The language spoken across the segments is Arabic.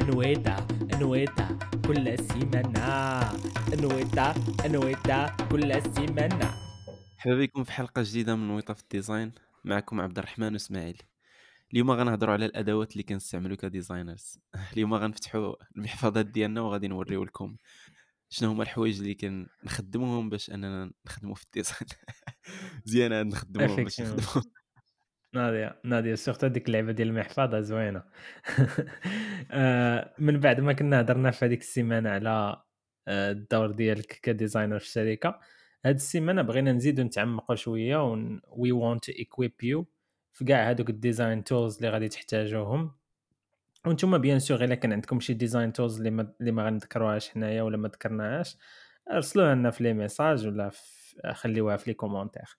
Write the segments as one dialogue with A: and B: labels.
A: انويتا انويتا كل سيمانة انويتا انويتا كل سيمانة
B: مرحبا بكم في حلقة جديدة من ويطة في ال design. معكم عبد الرحمن وإسماعيل. اليوم غنهضروا على الأدوات اللي كنستعملوا ك designers. اليوم غنفتحوا المحفظات ديالنا وغادي نوريو لكم شنو هما الحوايج اللي كنخدموهم باش أننا نخدموا في ال design. مزيان نخدموهم باش نخدموا
A: ناضية ناضية surtout ديك اللعبة ديال المحفظة زوينة. آه، من بعد ما كنا هضرنا في هذيك السيمانة على آه، الدور ديالك ك designer في الشركة هاد السيمانة بغينا نزيدو نتعمقوا شوية we want to equip you في كاع هادوك ال design tools اللي غادي تحتاجوهم. وأنتم bien sûr إلا كان عندكم شي design tools اللي ما اللي ما غنذكروهاش حنايا ولا ما ذكرناهاش ارسلوها لنا في les messages ولا خليوها في les commentaires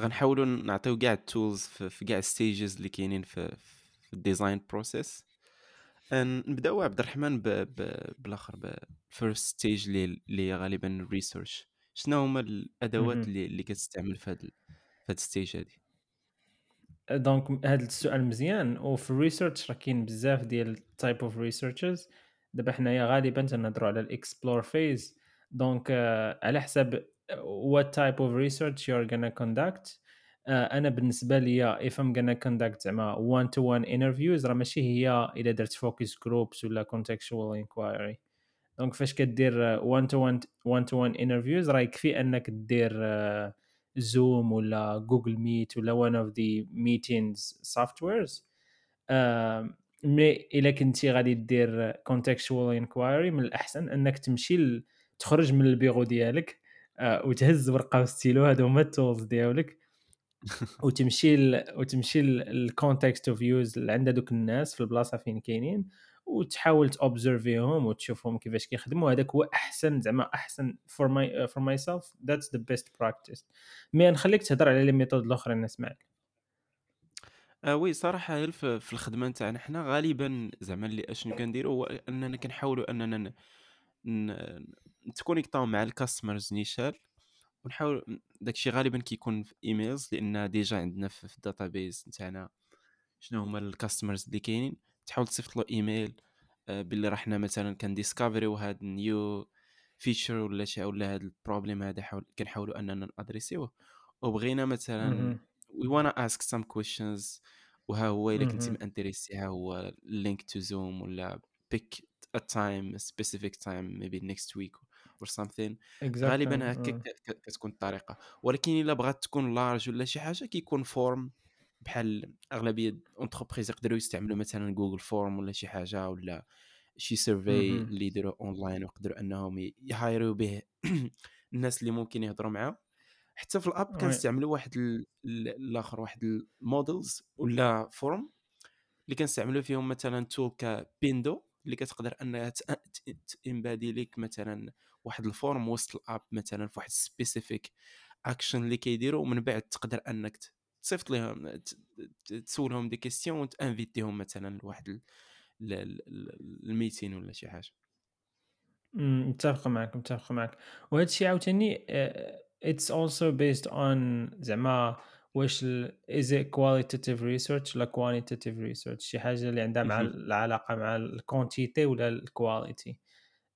B: غنحاولوا نعطيو كاع ال tools في كاع ال stages اللي كاينين في, في ال design process نبداو عبد الرحمن بالآخر ب first stage اللي غالبا ال research شنو هما الأدوات اللي اللي كتستعمل في هذا في ال stage هذه
A: donc هذا السؤال مزيان وفي ال research راه كاين بزاف ديال type of researches دابا حنايا غالبا تنهضروا على ال explore phase donc على حساب what type of research you're gonna conduct uh, أنا بالنسبة ليا if I'm gonna conduct زعما one to one interviews راه ماشي هي الا درت focus groups ولا contextual inquiry donc فاش كدير one to one one to one interviews راه يكفي انك دير Zoom ولا Google Meet ولا one of the meetings softwares mais الا كنتي غادي دير contextual inquiry من الاحسن انك تمشي تخرج من البيرو ديالك آه، وتهز ورقة وستيلو هادو هما ال tools ديالك. وتمشي ل... وتمشي لل context of use عند هذوك الناس في البلاصة فين كاينين وتحاول توبزرفيهم وتشوفهم كيفاش كيخدموا. هذاك هو أحسن زعما أحسن for my for myself that's the best practice mais نخليك تهضر على les méthodes الأخرين اسماعيل
B: آه oui صراحة في الخدمة نتاعنا حنا غالبا زعما اللي أشنو كنديروا هو أننا كنحاولوا أننا نتكونيكطاو مع ال customers نيشان ونحاول داكشي غالبا كيكون في emails لأن déjà عندنا في ال database نتاعنا شنو هما ال customers اللي كاينين. تحاول تصيفط له ايميل آه، باللي راه حنا مثلا كنديسكافريو هاد new feature ولا شي ولا هاد ال problem هذا حاول كنحاولوا أننا نادريسيوه وبغينا مثلا we wanna ask some questions وها هو إلا كنتي مأنتريسي ها هو link to Zoom ولا pick a time a specific time maybe next something. exactly. غالبا هكا uh. كتكون الطريقة. ولكن إلا بغات تكون large ولا شي حاجة كيكون form بحال أغلبية entreprises يقدروا يستعملوا مثلا Google Form ولا شي حاجة ولا شي survey اللي يديروا اونلاين ويقدروا أنهم يهايروا به الناس اللي ممكن يهضروا معاه حتى في ال app كنستعملوا واحد الآخر واحد ال modals ولا form اللي كنستعملوا فيهم مثلا tool ك Pendo اللي كتقدر أنها تنبادي لك مثلا واحد ال form وسط ال app مثلا في واحد specific action اللي كيديروا ومن بعد تقدر أنك تصيفط لهم تسولهم des questions وتانفيتيهم مثلا لواحد ال meeting ولا شي حاجة.
A: متفق معك متفق معك. وهذا الشيء عاوتاني it's also based on زعما واش is it qualitative research ولا quantitative research شي حاجة اللي عندها مع العلاقة مع ال quantity ولا ال quality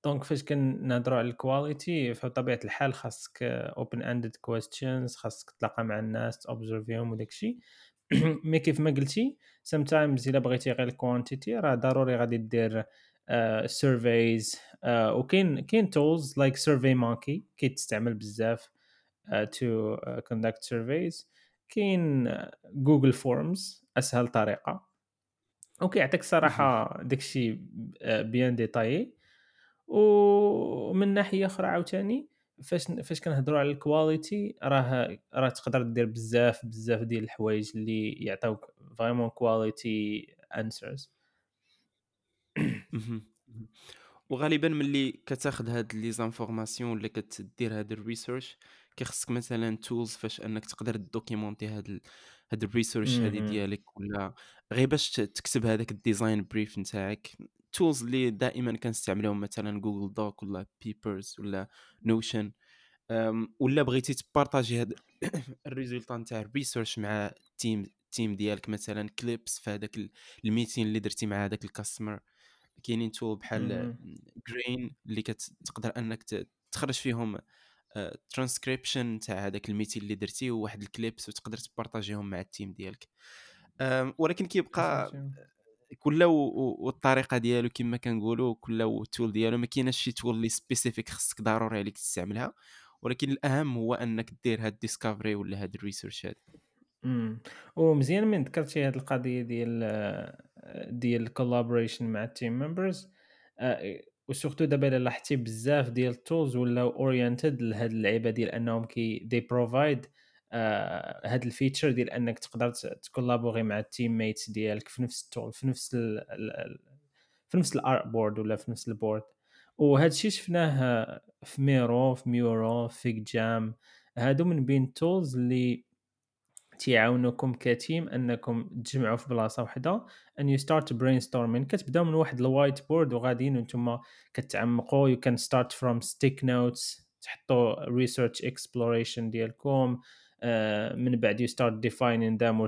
A: donc فاش كنهضروا على ال quality فبطبيعة الحال خاصك open ended questions خاصك تلاقى مع الناس توبزرفيهم وداك الشيء mais كيف ما قلتي sometimes إلا بغيتي غير ال quantity راه ضروري غادي دير surveys uh, uh, وكاين كاين tools like SurveyMonkey كيتستعمل بزاف to conduct surveys كاين Google Forms أسهل طريقة. وكيعطيك صراحة داكشي bien détaillé ومن ناحية أخرى عاوتاني فاش فاش كنهضروا على ال quality راه راه تقدر دير بزاف بزاف ديال الحوايج اللي يعطيوك vraiment quality answers
B: وغالبا ملي كتاخذ هاد لي informations ولا كتدير هاد ال research كيخصك مثلا tools فاش أنك تقدر دوكيمونتي هاد هاد ال research هادي ديالك ولا غير باش تكتب هذاك ال design brief نتاعك. tools اللي دائما كنستعملهم مثلا Google Doc ولا Papers ولا Notion ولا بغيتي تبارطاجي هاد ال résultat نتاع ال research مع team ال team ديالك مثلا clips في هذاك ال meeting اللي درتي مع هذاك ال customer كاينين tool بحال. Grain اللي كتقدر أنك تخرج فيهم ترانسكريبشن تاع هذاك ال meeting اللي درتي وواحد ال clips وتقدر تبارطاجيهم مع ال team ديالك ولكن كيبقى. كل والطريقة ديالو كما كنقولوا كل وال tool ديالو ما كايناش شي tool اللي specific خصك ضروري عليك تستعملها. ولكن الأهم هو أنك دير هاد ال discovery ولا هاد ال research هاد.
A: إمم، ومزيان من ذكرتي هاد القضية ديال ديال ال collaboration مع members. آآ و surtout دابا إلا لاحظتي بزاف ديال ال tools ولاو oriented لهاد اللعيبة ديال أنهم كي provide آآ هاد الfeature ديال أنك تقدر ت ت collaborي مع ال teammates ديالك في نفس ال tool في نفس ال ال ال في نفس ال artboard ولا في نفس ال board وهاد الشي شفناه في Miro، في Miro، في FigJam هادو من بين الtools اللي تيعاونوكم ك team انكم تجمعوا في بلاصة وحدة and you start brainstorming. كتبداو من واحد ال whiteboard وغاديين وأنتم كتعمقوا you can start from stick notes تحطوا research exploration ديالكم. آه، من بعد you start defining them و-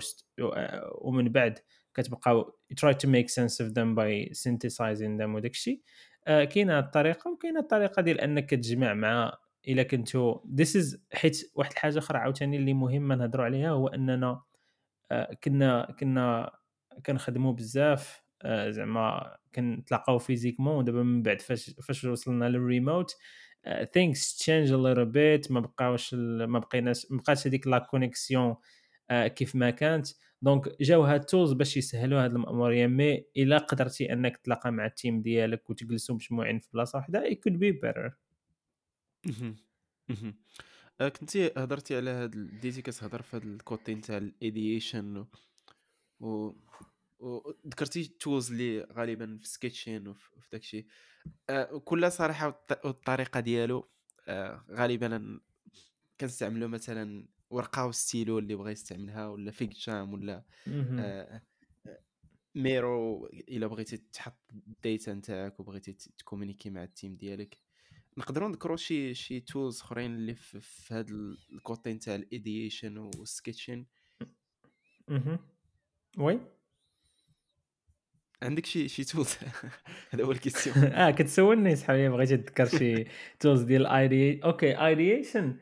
A: ومن بعد كتبقاو you try to make sense of them by synthesizing them وداك الشيء. آه، كاينة الطريقة وكاينة الطريقة ديال أنك كتجمع مع إلا كنتو this is حيت واحد الحاجة أخرى عاوتاني اللي مهمه نهضروا عليها هو أننا آه، كنا كنا كنخدموا بزاف آه، زعما كنتلاقاو physiquement ودابا من بعد فاش فاش وصلنا للريموت آه، things change a little bit ما بقاوش ما بقيناش ما بقاش هذيك la connexion كيف ما كانت donc جاو هاد ال tools باش يسهلوا هاد المأمورية mais إلا قدرتي أنك تلاقى مع ال team ديالك وتجلسوا مجموعين في بلاصة واحدة better
B: مهم. مهم. آه، كنتي هضرتي على هاد بديتي كتهضر في هاد ال côté نتاع ال ideation و وذكرتي tools اللي غالبا في sketching وفي وفي داكشي آه، كل صراحة والط- والطريقة ديالو آه، غالبا كنستعملو مثلا ورقة وستيلو اللي بغى يستعملها ولا FigJam ولا. آه، ميرو إلا بغيتي تحط ال data نتاعك وبغيتي ت communiquي مع ال team ديالك نقدروا نذكروا شي شي tools أخرين اللي في, في هذا ال côté نتاع ال ideation وال sketching
A: مهم. oui
B: عندك شي شي tools هذا هو ال
A: question آه كتسولني صحابي بغيتي تذكر شي tools ديال ايدي okay ideation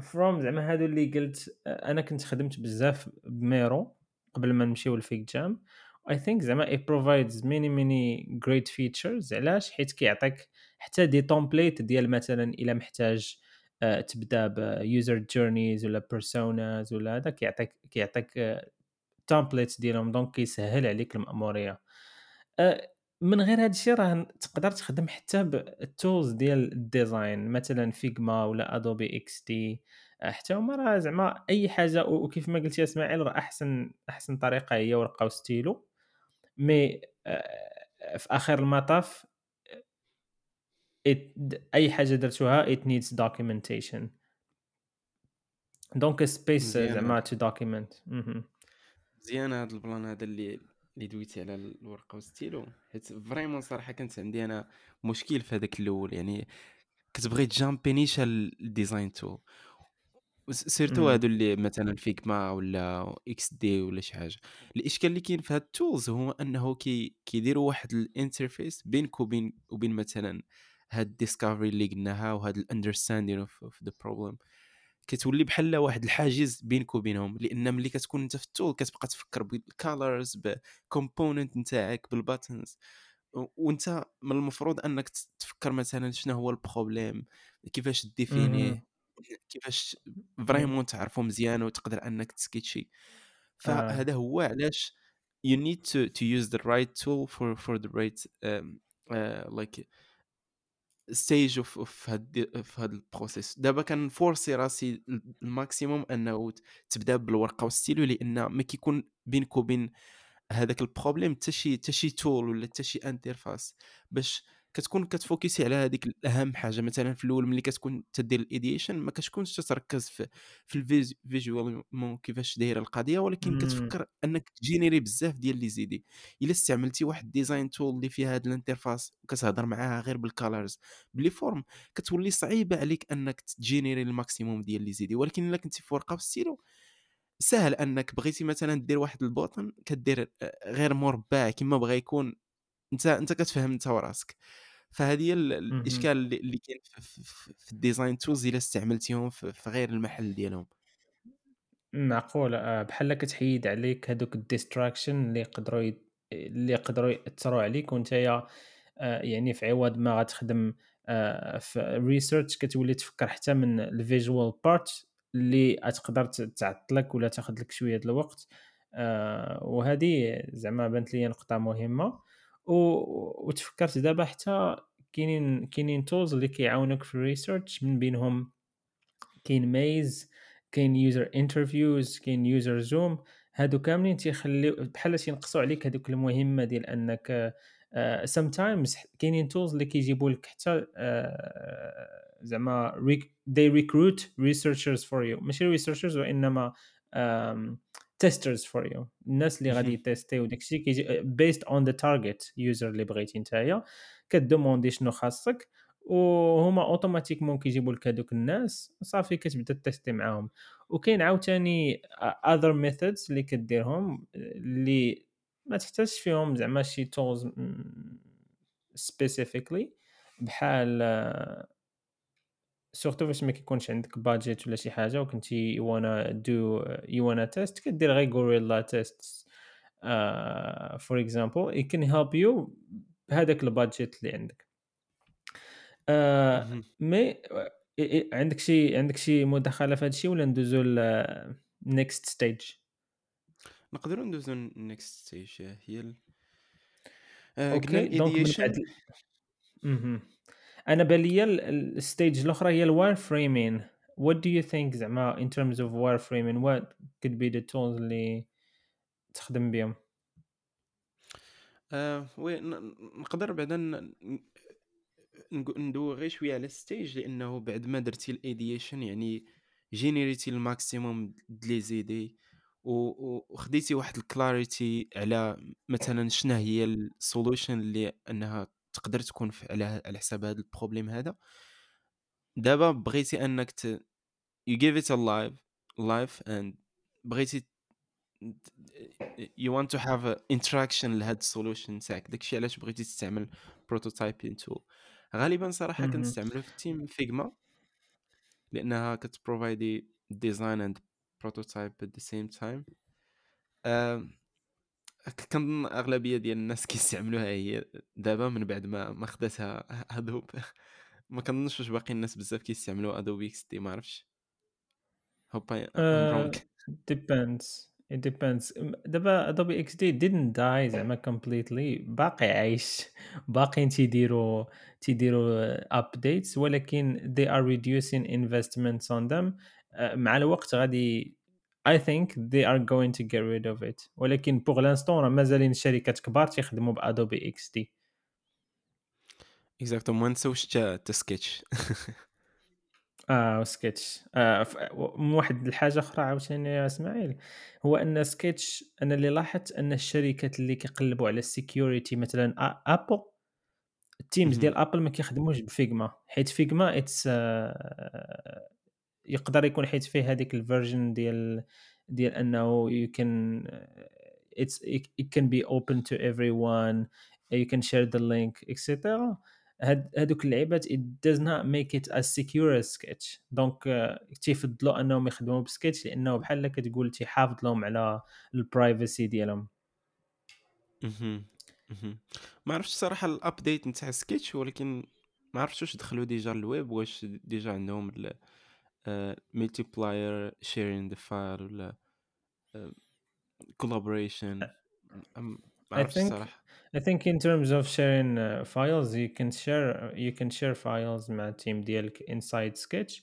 A: from زعما هادو اللي قلت آه، أنا كنت خدمت بزاف بميرو قبل ما نمشيو ل FigJam. I think زعما it provides many many great features. علاش؟ حيت كيعطيك حتى des templates ديال مثلا إلا محتاج آه، تبدا ب user journeys ولا personas ولا هذا كيعطيك كيعطيك templates ديالهم donc كيسهل عليك المأمورية. أه، من غير هذا الشيء راه تقدر تخدم حتى بال tools ديال ال design مثلا Figma ولا Adobe XD حتى هما راه زعما أي حاجة وكيف ما قلت يا إسماعيل راه أحسن أحسن طريقة هي ورقة وستيلو. mais أه، في آخر المطاف it- أي حاجة درتوها it needs documentation. donc سبيس. زعما document. مهم.
B: مزيان هذا ال plan هذا اللي اللي دويتي على الورقة والستيلو حيت vraiment صراحة كانت عندي أنا مشكل في هذاك الأول. يعني كتبغي ت jumpي نيشان ال design tool
A: surtout.
B: هادو اللي مثلا Figma ولا XD ولا شي حاجة. الإشكال اللي كاين في هاد ال tools هو أنه كي كيديروا واحد ال interface بينك وبين وبين مثلا هاد ال discovery اللي قلناها وهاد ال understanding of the problem كتولي بحال واحد الحاجز بينك وبينهم لأن ملي كتكون أنت في ال tool كتبقى تفكر بال colors ب component نتاعك بال buttons وأنت من المفروض أنك تفكر مثلا شنو هو ال problème
A: كيفاش.
B: définiه كيفاش vraiment تعرفو مزيان وتقدر أنك ت sketchي فهذا هو علاش you need to to use the right tool for for the right um, uh, like stage of هاد في هاد ال process دابا كن forcي راسي ال maximum انه تبدا بالورقة والستيلو لأن ما كيكون بينك وبين هذاك ال problème حتى شي حتى شي tool ولا حتى شي interface باش كتكون كت focusي على هذيك الأهم حاجة مثلا في الأول ملي كتكون تدير ال ideation ما كتكونش تتركز في في ال visual كيفاش دايرة القضية ولكن
A: مم.
B: كتفكر أنك ت générي بزاف ديال les idées إلا استعملتي واحد design tool اللي فيها هاد ال interface وكتهضر معاها غير بال colors ب les formes كتولي صعيبة عليك أنك ت générي ال maximum ديال les idées ولكن إلا كنتي في ورقة وستيلو سهل أنك بغيتي مثلا دير واحد ال button كدير غير مربع كما بغى يكون أنت أنت كتفهم أنت وراسك. فهذه هي. الإشكال اللي كاين في, ال design tools إلا استعملتيهم في, غير المحل ديالهم.
A: معقولة آه، بحال كتحيد عليك هادوك ال distraction اللي يقدروا ي اللي يقدروا يأثروا عليك ونتايا آآ يعني في عوض ما غتخدم آآ في research كتولي تفكّر حتى من ال visual part اللي غتقدر ت تعطلك ولا تاخذ لك شوية د الوقت. وهذه زعما بانت ليا نقطة مهمة. و وتفكّرت دابا حتى كاينين كاينين tools اللي كيعاونوك في الresearch من بينهم كاين Maze كاين user interviews كاين user zoom. هادو كاملين تيخليو بحال تينقصوا عليك هادوك المهمة ديال أنك آآ sometimes ح كاينين tools اللي كيجيبوا لك حتى آآ زعما they recruit researchers for you. ماشي researchers وإنما testers for you الناس اللي غادي
B: مهم.
A: يتيستيو داك الشيء كيجي based on the target user اللي بغيتي نتايا كدوموندي شنو خاصك وهما automatiquement كيجيبوا لك هذوك الناس صافي كتبدا تيستي معاهم وكاين عاوتاني other methods اللي كديرهم اللي ما تحتاجش فيهم زعما شي tools specifically بحال surtout فاش ما كيكونش عندك budget ولا شي حاجة وكنتي you wanna do you wanna test كدير غير guerrilla test for example it can help you بهذاك ال budget اللي عندك. آه. mais آه، عندك شي عندك شي مداخلة في هذا الشيء ولا ندوزو ل next stage
B: نقدروا ندوزو next stage هي ال... آه،
A: okay donc
B: أنا
A: ال- ال stage الأخرى هي ال wireframing what do you think زعما in terms of wireframing what could be the tools اللي تخدم بهم
B: آه oui نقدر بعدا ن- نق- ندوي غير شوية على ال stage لأنه بعد ما درتي ال ideation يعني جينيريتي ال maximum les idées وخديتي واحد ال clarity على مثلا شنو هي ال solution اللي أنها تقدر تكون على على حساب هذا ال problem هذا. دابا بغيتي أنك ت you give it a life life and بغيتي you want to have interaction لهاد ال solution تاعك. داكشي علاش بغيتي تستعمل prototyping tool. غالبا
A: صراحة.
B: كنستعملو في team Figma لأنها كتبروفايدي design and prototype at the same time. آم، ك- كنظن أغلبية ديال الناس كيستعملوها هي دابا من بعد ما ما خداتها ادوب ما كنظنش واش باقي الناس بزاف كيستعملوا ادوبي إكس دي ما عرفتش. I'm
A: Uh,
B: wrong.
A: depends. It depends. م- دابا Adobe XD didn't die زعما completely. باقي عايش. باقيين تيديروا تيديروا updates ولكن they are reducing investments on them. uh, مع الوقت غادي I think they are going to get rid of it. ولكن pour l'instant راه مازالين شركات كبار تيخدموا بأدوبي XD
B: exactement ما نساوش حتى سكتش
A: آه سكتش آه واحد الحاجة أخرى عاوتاني يا إسماعيل هو أن سكتش أنا اللي لاحظت أن الشركات اللي كيقلبوا على ال security مثلا Apple ال
B: teams.
A: ديال Apple ما كيخدموش ب Figma حيت Figma it's يقدر يكون حيت فيه هذيك ال version ديال ديال أنه can it's it, it can be open to everyone you can share the link etc هاد هادوك اللعيبات it does not make it as secure as Sketch. donc آه، تيفضلوا أنهم يخدموا بسكتش لأنه بحال كتقول تيحافظ لهم على ال
B: privacy ديالهم. ما عرفتش صراحة ال update نتاع سكتش ولكن ما عرفتش واش دخلوا déjà ال web واش déjà عندهم ملتيبلاير شيرين ذا فايل ولا كولابوريشن ما
A: I
B: عرفتش
A: think
B: صراحه
A: I think in terms of sharing uh, files you can share you can share files مع التيم ديالك inside Sketch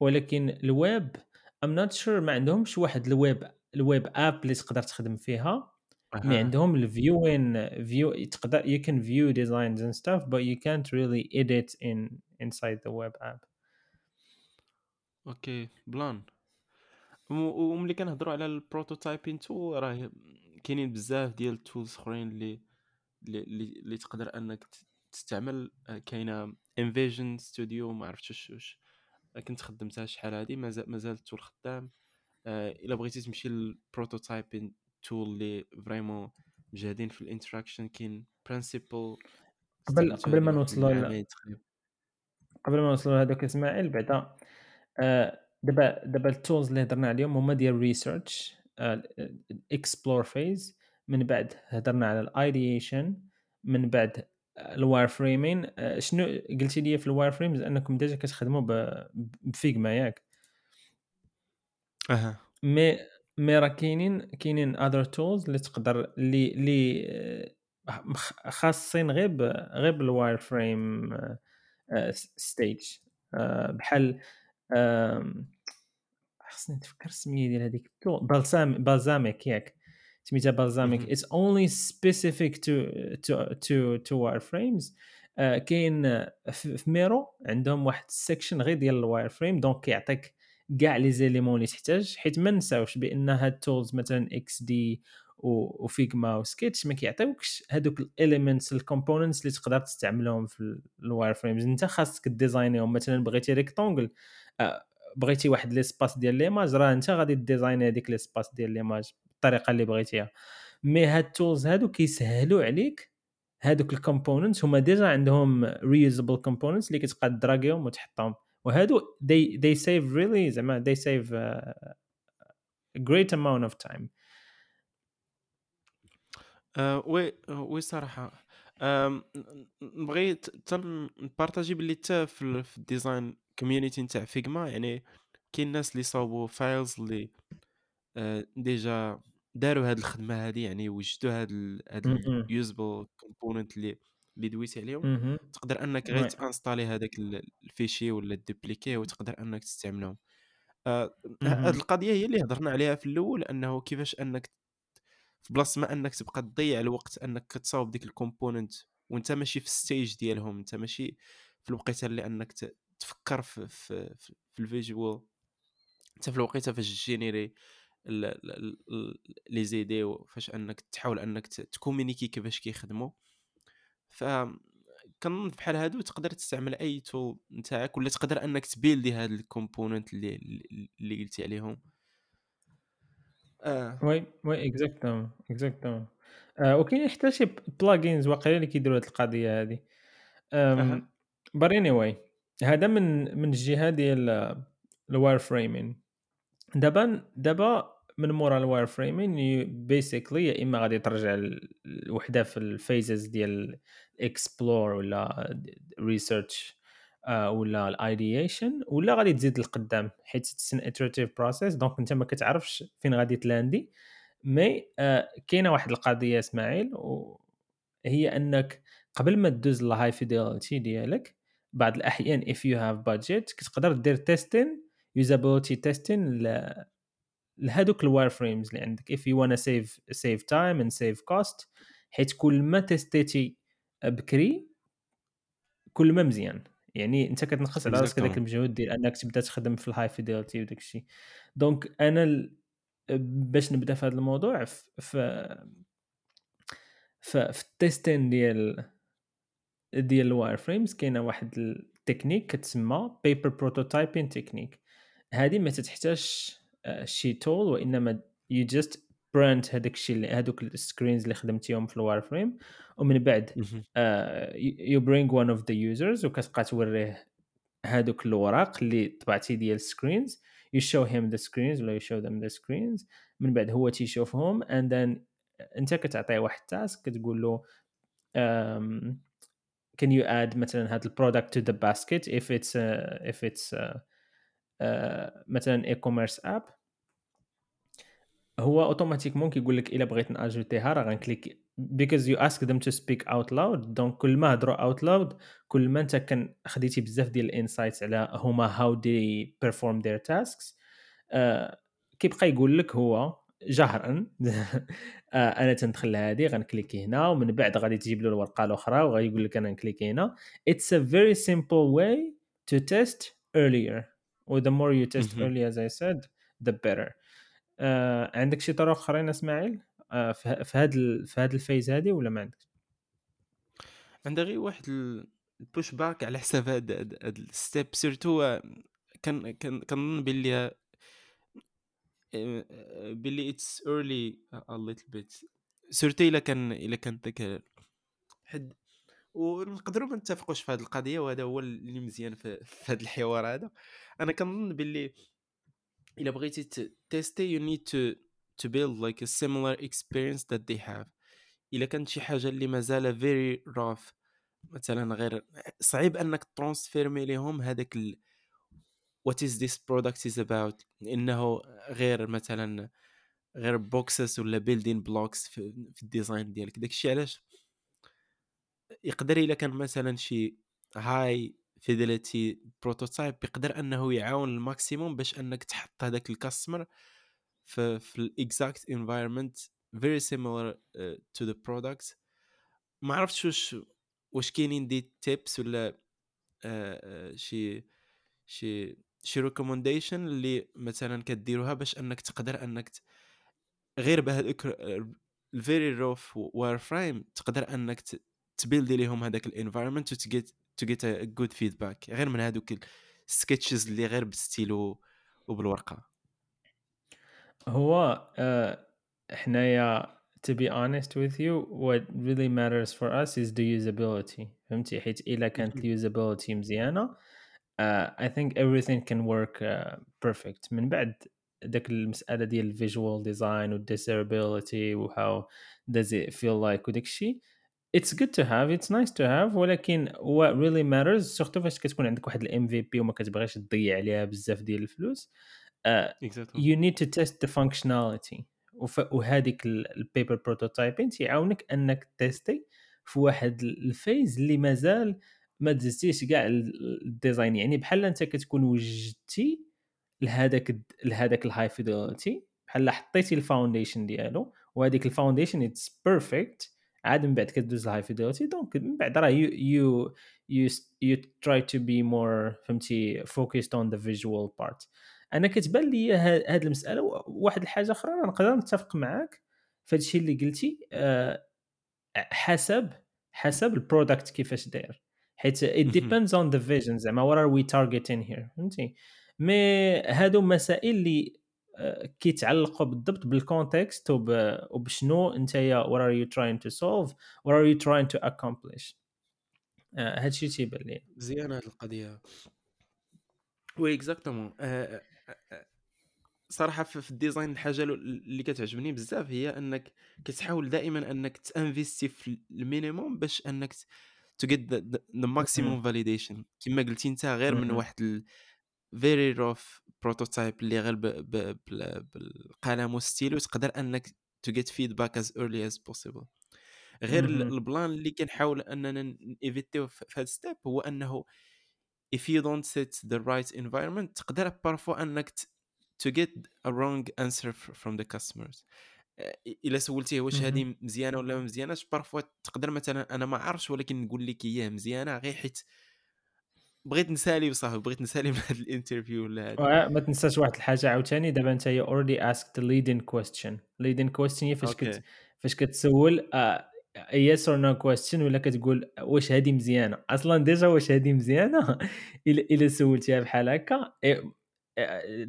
A: ولكن الويب I'm not sure ما عندهمش واحد الويب الويب اب اللي تقدر تخدم فيها مي
B: اها
A: عندهم الفيوين فيو تقدر you can view designs and stuff but you can't really edit in inside the web app
B: okay بلان. و- وملي كنهضروا على ال prototyping tool راه كاينين بزاف ديال ال tools اخرين اللي اللي اللي اللي تقدر انك ت- تستعمل آه، كاينة InVision Studio ما عرفتش واش واش كنت خدمتها شحال هادي مازال مازال ال tool خدام. آه، إلا بغيتي تمشي لل prototyping tool اللي vraiment مجهدين في ال interaction كاين Principle
A: قبل قبل ما نوصلوا ل...
B: العامين تقريبا
A: قبل ما نوصلوا لهذوك إسماعيل بعدا آه، دابا دابا ال tools اللي هضرنا عليهم هما ديال research ال explore phase من بعد هضرنا على ال ideation من بعد ال wireframing شنو قلتي لي في ال wireframes انكم déjà كتخدموا ب Figma ياك.
B: أها.
A: مي مي راه كاينين كاينين other tools اللي تقدر اللي اللي آه، خاصين غير غير بال wireframe stage بحال خصني نتفكر السمية ديال هذيك Balsam Balsamiq ياك. سميتها Balsamiq it's only specific to to to to wireframes كاين في ميرو عندهم واحد ال section غير ديال ال wireframe donc كيعطيك كاع les éléments اللي تحتاج حيت ما نساوش بأن هاد ال tools مثلا XD و Figma و Sketch ما كيعطيوكش هذوك ال elements ال components اللي تقدر تستعملهم في ال wireframes انت خاصك ديزاينيهم مثلا بغيتي rectangle آه، بغيتي واحد l'espace ديال l'image راه انت غادي ديزايني هذيك l'espace ديال l'image بالطريقة اللي بغيتيها. mais هاد ال tools هادو كيسهلوا عليك هادوك ال components. هما déjà عندهم reusable components اللي كتبقى دراغيهم وتحطهم. وهادو they they save really زعما they save a great amount of time.
B: آه oui oui صراحة. نبغي تم نبارطاجي باللي حتى في, في ال design community نتاع Figma يعني كاين الناس اللي صاوبوا files اللي آه déjà داروا هاد الخدمة هادي يعني وجدوا هاد هاد ال usable component اللي اللي دويتي عليهم. تقدر انك غير تانستالي هذاك ال fichier ولا ديبليكي وتقدر انك تستعملهم. آه هاد القضية هي اللي هضرنا عليها في الأول أنه كيفاش أنك في بلاصه ما أنك تبقى تضيع الوقت أنك كتصاوب ديك ال component وأنت ماشي في ال stage ديالهم أنت ماشي في الوقيتة اللي أنك تفكر في في, في, في ال visual أنت في الوقيتة فاش جينيري les idées فاش أنك تحاول أنك تكومينيكي كيفاش كيخدموا ف كنظن بحال هادو تقدر تستعمل أي tool نتاعك ولا تقدر أنك تبيلدي هاد ال component اللي اللي قلتي عليهم.
A: آه. oui oui exactement exactement وكاين حتى شي plugins واقيلا اللي كيديروا هاد القضية هادي. بار اني واي هذا من من الجهة ديال ال wireframing دابا دابا من مورا ال wireframing basically يا إما غادي ترجع لوحدة في ال phases ديال explore ولا research آه، ولا ال ideation ولا غادي تزيد لقدام حيت it's an iterative process donc انت ما كتعرفش فين غادي تلاندي. mais آه، كاينة واحد القضية إسماعيل وهي أنك قبل ما تدوز لل high fidelity ديالك بعض الأحيان if you have budget كتقدر دير testing usability testing لهذوك ال wireframes اللي عندك. If you wanna save save time and save cost حيت كل ما تستيتي بكري كل ما مزيان. يعني أنت كتنقص على راسك هذاك المجهود ديال أنك تبدا تخدم في ال high fidelity وداك الشيء donc أنا ال... باش نبدا في هذا الموضوع في في في, في ال testing ديال ديال ال wireframes كاينة واحد التكنيك كتسمى paper prototyping technique هذه ما تحتاجش شي tool وإنما you just print هذاك الشيء هذوك ال screens اللي خدمتيهم في ال wireframe ومن بعد you bring one of the users وكتبقى توريه هذوك الاوراق اللي طبعتي ديال ال screens you show him the screens ولا you show them the screens من بعد هو تيشوفهم and then انت كتعطيه واحد task كتقول له um, can you add مثلا هذا ال product to the basket if it's uh, if it's uh, uh, مثلا e-commerce app هو automatiquement كيقول لك إلا بغيت ناجوتيها راه غنكليك. Because you ask them to speak out loud donc كل ما هضروا out loud كل ما انت كان خديتي بزاف ديال ال insights على هما how they perform their tasks. uh, كيبقى يقول لك هو جهرا. آه، أنا تندخل لهادي غنكليكي هنا ومن بعد غادي تجيب له الورقة الأخرى وغيقول لك أنا نكليكي هنا. It's a very simple way to test earlier. و the more you test early as I said the better. آه عندك شي طرق آخرين إسماعيل؟ آه في هذا في هذا ال phase هذه ولا ما عندك
B: عندها غير واحد ال push back على حساب هاد ال step surtout كان كان كنظن باللي it's early a a little bit. surtout إلا كان إلا كان داك حد. ونقدروا ما نتفقوش في هذه القضية وهذا هو اللي مزيان في, في هذا الحوار هذا. أنا كنظن باللي الا بغيتي تيستي you need to to build like a similar experience that they have. إلا كانت شي حاجة اللي مازال very rough مثلا غير صعيب أنك ترانسفيرمي لهم هذاك ال... what is this product is about إنه غير مثلا غير boxes ولا building blocks في, في ال design ديالك. داكشي علاش؟ يقدر إلا كان مثلا شي high fidelity prototype يقدر أنه يعاون ال maximum باش أنك تحط هذاك ال customer في في ال exact environment very similar to the product ما عرفتش واش واش كاينين des tips ولا uh, uh, شي شي شي recommendation اللي مثلا كديروها باش أنك تقدر أنك غير بهذوك ال very rough wireframe تقدر أنك تبيلدي ليهم هذاك ال environment و to get to get good feedback غير من هذوك ال sketches اللي غير بالستيلو وبالورقة.
A: هو uh, حنايا to be honest with you what really matters for us is the usability. فهمتي؟ حيت إلا كانت ال usability مزيانة uh, I think everything can work uh, perfect. من بعد داك المسألة ديال ال visual design وال desirability و how does it feel like وداك الشيء it's good to have it's nice to have ولكن what really matters surtout فاش كتكون عندك واحد MVP وما كتبغيش تضيع عليها بزاف ديال الفلوس you need to test the functionality. وهذيك البيبر بروتوتايبين تيعاونك أنك تيستي في واحد ال phase اللي مازال ما دزتيش كاع ال design يعني بحال أنت كتكون وجدتي لهذاك لهذاك ال high fidelity بحال حطيتي ال foundation ديالو وهذيك ال foundation it's perfect عاد من بعد كدوز ال high fidelity donc من بعد راه you you you you try to be more فهمتي focused on the visual part أنا كتبان لي هذه المسألة واحد الحاجة أخرى أنا نقدر نتفق معاك في الشيء اللي قلتي أه حسب حسب ال product كيفاش داير. حيت it depends on the vision زعما what are we targeting here فهمتي؟ mais هادو مسائل اللي كيتعلقوا بالضبط بال context وبشنو انت what are you trying to solve what are you trying to accomplish. هادشي تيبان لي
B: مزيانه هاد القضية. oui exactement صراحة في ال design الحاجة اللي كتعجبني بزاف هي أنك كتحاول دائما أنك ت investi في ال minimum باش أنك to get the maximum validation كما قلتي أنت غير من واحد very rough prototype اللي غير بالقلم والستيلو تقدر أنك to get feedback as early as possible غير ال plan اللي كنحاول أننا éviter في هذا step هو أنه if you don't set the right environment تقدر parfois أنك to get a wrong answer from the customers. إلا سولتيه واش هذه مزيانة ولا ما مزياناش parfois تقدر مثلا أنا ما عارفش ولكن نقول لك اياه مزيانة غير حيت بغيت نسالي وصافي بغيت نسالي من هذا ال interview ولا
A: هذا ما تنساش واحد الحاجة عاوتاني. دابا انت you already asked leading question leading question هي فاش كت فاش كتسول yes or no question ولا كتقول واش هذه مزيانة. أصلا déjà واش هذه مزيانة؟ إلا سولتيها بحال هكا.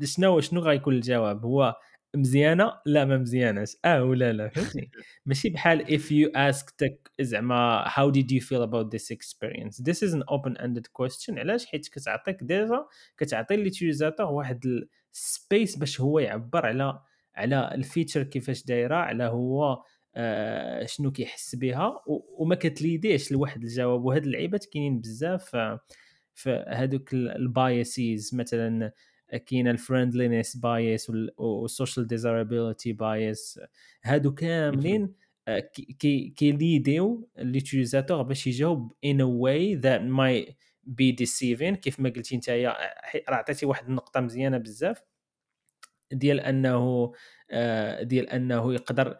A: شنو شنو غيكون الجواب؟ هو مزيانة؟ لا ما مزياناش آه ولا لا فهمتي ماشي بحال if you asked زعما how did you feel about this experience. This is an open ended question. علاش؟ حيت كتعطيك déjà كتعطي l'utilisateur واحد ال space باش هو يعبر على على ال feature كيفاش دايرة على هو آه شنو كيحس بها وما كتليديش لواحد الجواب. وهاد اللعيبات كاينين بزاف في هذوك ال biases مثلا كاين ال friendliness bias وال social desirability bias هادو كاملين كيليديو l'utilisateur باش يجاوب in way that may be deceiving كيف ما قلتي انت راه عطيتي واحد النقطة مزيانة بزاف. ديال أنه آه، ديال أنه يقدر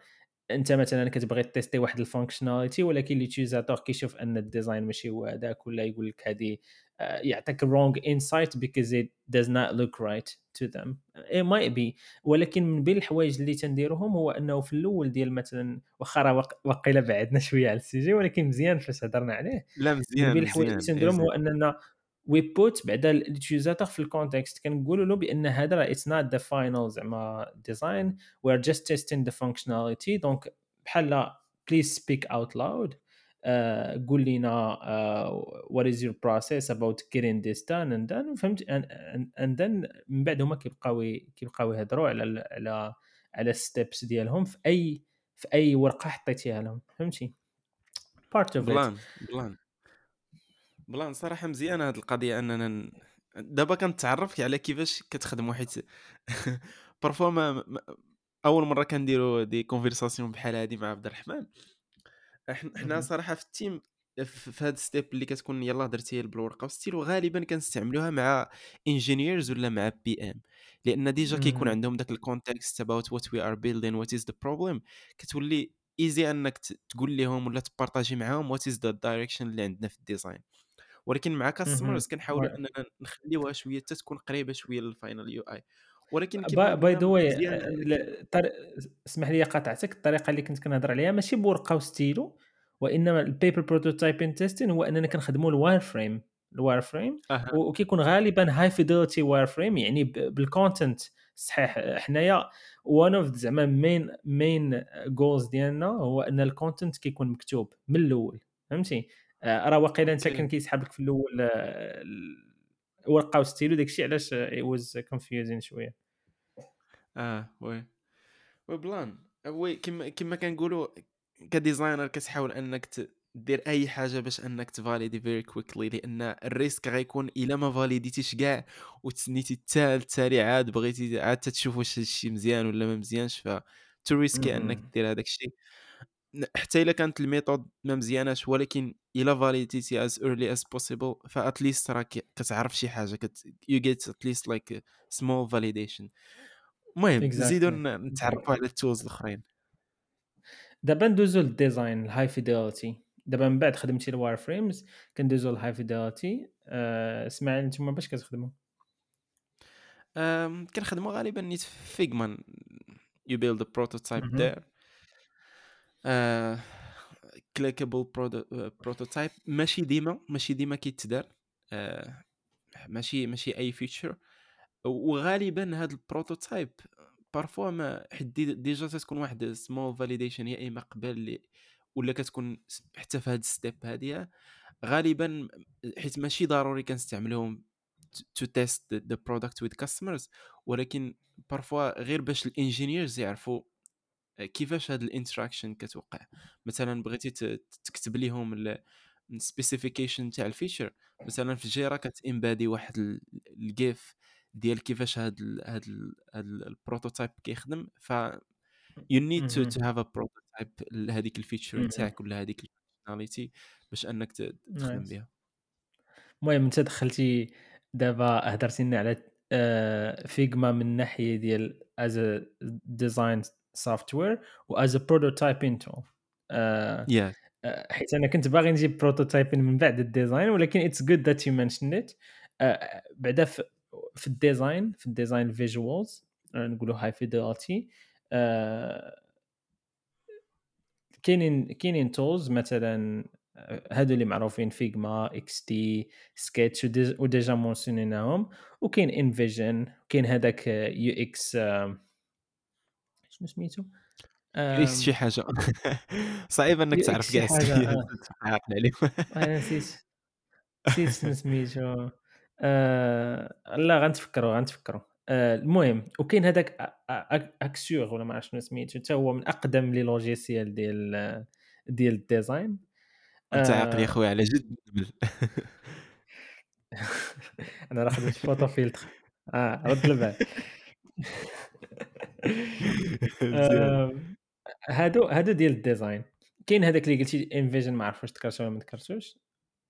A: انت مثلا كتبغي teste واحد ال functionality ولكن l'utilisateur كيشوف أن ال design ماشي هو هذاك ولا يقول لك هذه يعطيك wrong insight because it does not look right to them. It might be. ولكن من بين الحوايج اللي تنديرهم هو أنه في الأول ديال مثلا واخا راه وقيله بعدنا شوية على ال sujet ولكن مزيان فاش هضرنا عليه.
B: لا مزيان
A: من بين الحوايج اللي تنديرهم هو أننا we put بعدا ال utilisateur في ال context. كنقولوا له بأن هذا راه it's not the final زعما design we are just testing the functionality donc بحال please speak out loud قول لنا what is your process about getting this done and done. فهمت؟ and then من بعد هما كيبقاو كيبقاو يهضروا على على على ال steps ديالهم في أي في أي ورقة حطيتيها لهم. فهمتي؟ part of
B: plan plan. plan صراحة مزيانة هذه القضية أننا. دابا كنتعرف على كيفاش كتخدموا حيت parfois ما... أول مرة كنديروا des conversations بحال هذه مع عبد الرحمن. حنا صراحة في ال team في هاد step اللي كتكون يلاه درتي بالورقه وستيل وغالبا كنستعملوها مع engineers ولا مع PM لأن déjà كيكون عندهم داك ال context about what we are building what is the problem كتولي easy أنك تقول لهم ولا ت partager معاهم what is the direction اللي عندنا في ال design ولكن مع customers كنحاولوا إننا نخليوها شوية حتى تكون قريبة شوية لل final UI ولكن
A: by the way اسمح لي قاطعتك الطريقة اللي كنت كنهضر عليها ماشي بورقة وستيلو وإنما ال paper prototyping testing هو إننا كنخدموا ال wireframe ال wireframe أه. وكيكون غالبا high fidelity wireframe يعني بال content صحيح حنايا. one of زعما main main goals ديالنا هو إن ال content كيكون مكتوب من الأول فهمتي؟ آه، راه واقيلا انت كان كيسحب لك في الأول آه، ورقة وستيلو داكشي علاش I was confusing شوية.
B: آه oui. oui plan oui كما كما كنقولوا ك designer كتحاول أنك دير أي حاجة باش أنك ت valider very quickly لأن ال risque غيكون إلا ما validéتيش كاع وتسنيتي حتى التالي عاد بغيتي عاد تشوف واش هادشي مزيان ولا ما مزيانش ف تو risquer أنك دير هذاك الشيء. حتى إلا كانت ال method ما مزياناش ولكن إلا validéتي as early as possible ف at least راك كتعرف شي حاجة you get at least like small validation المهم نزيدو نتعرفوا على ال tools الأخرين.
A: دابا ندوزو لل design ال high fidelity دابا من بعد خدمتي ال wireframes كندوزو لل high fidelity إسماعيل نتوما باش كتخدموا
B: كنخدموا غالبا نيت Figma you build prototype there clickable prototype ماشي ديما ماشي ديما كيتدار. آه ماشي ماشي أي feature وغالبا هذا ال prototype parfois ما حيت déjà تكون واحد small validation يا إما قبل ولا كتكون حتى في هاد step هادية. غالبا حيت ماشي ضروري كنستعملوهم to test the product with customers ولكن parfois غير باش ال engineers يعرفوا كيفاش هاد ال interaction كتوقع؟ مثلا بغيتي تكتب لهم ال specification تاع ال feature. مثلا في Jira كت embed واحد ال GIF ديال كيفاش هاد ال هاد ال هاد ال prototype كيخدم. ف you need to to have a prototype لهذيك ال feature تاعك ولا هذيك ال functionality باش انك تخدم بها
A: المهم انت دخلتي دابا هضرتي لنا على Figma من الناحيه ديال as design software w as prototyping tool حيت أنا كنت باغي نجيب prototyping من بعد ال design ولكن it's good that you mentioned it بعدا في ال design في ال design visuals نقولوا high fidelity كاينين كاينين tools مثلا هادو اللي معروفين Figma XD سكتش وديجا mentionnيناهم وكاين InVision كاين هذاك UX شنو سميتو؟
B: X شي حاجة. صعيب إنك تعرف كاع
A: عليهم أنا نسيت نسيت سميتو. آه... لا غنتفكروا غنتفكروا آه المهم وكاين هذاك Axure ولا ما عرفتش شنو سميتو حتى هو من أقدم لي logiciel ديال ديال ال
B: design. أنت عاقل يا خويا على جد
A: أنا راه خدمت PhotoFiltre آه رد البال هادو هادو ديال ال design. كاين هذاك اللي قلتي InVision ما عرفتش تكرتو ولا ما تكرتوش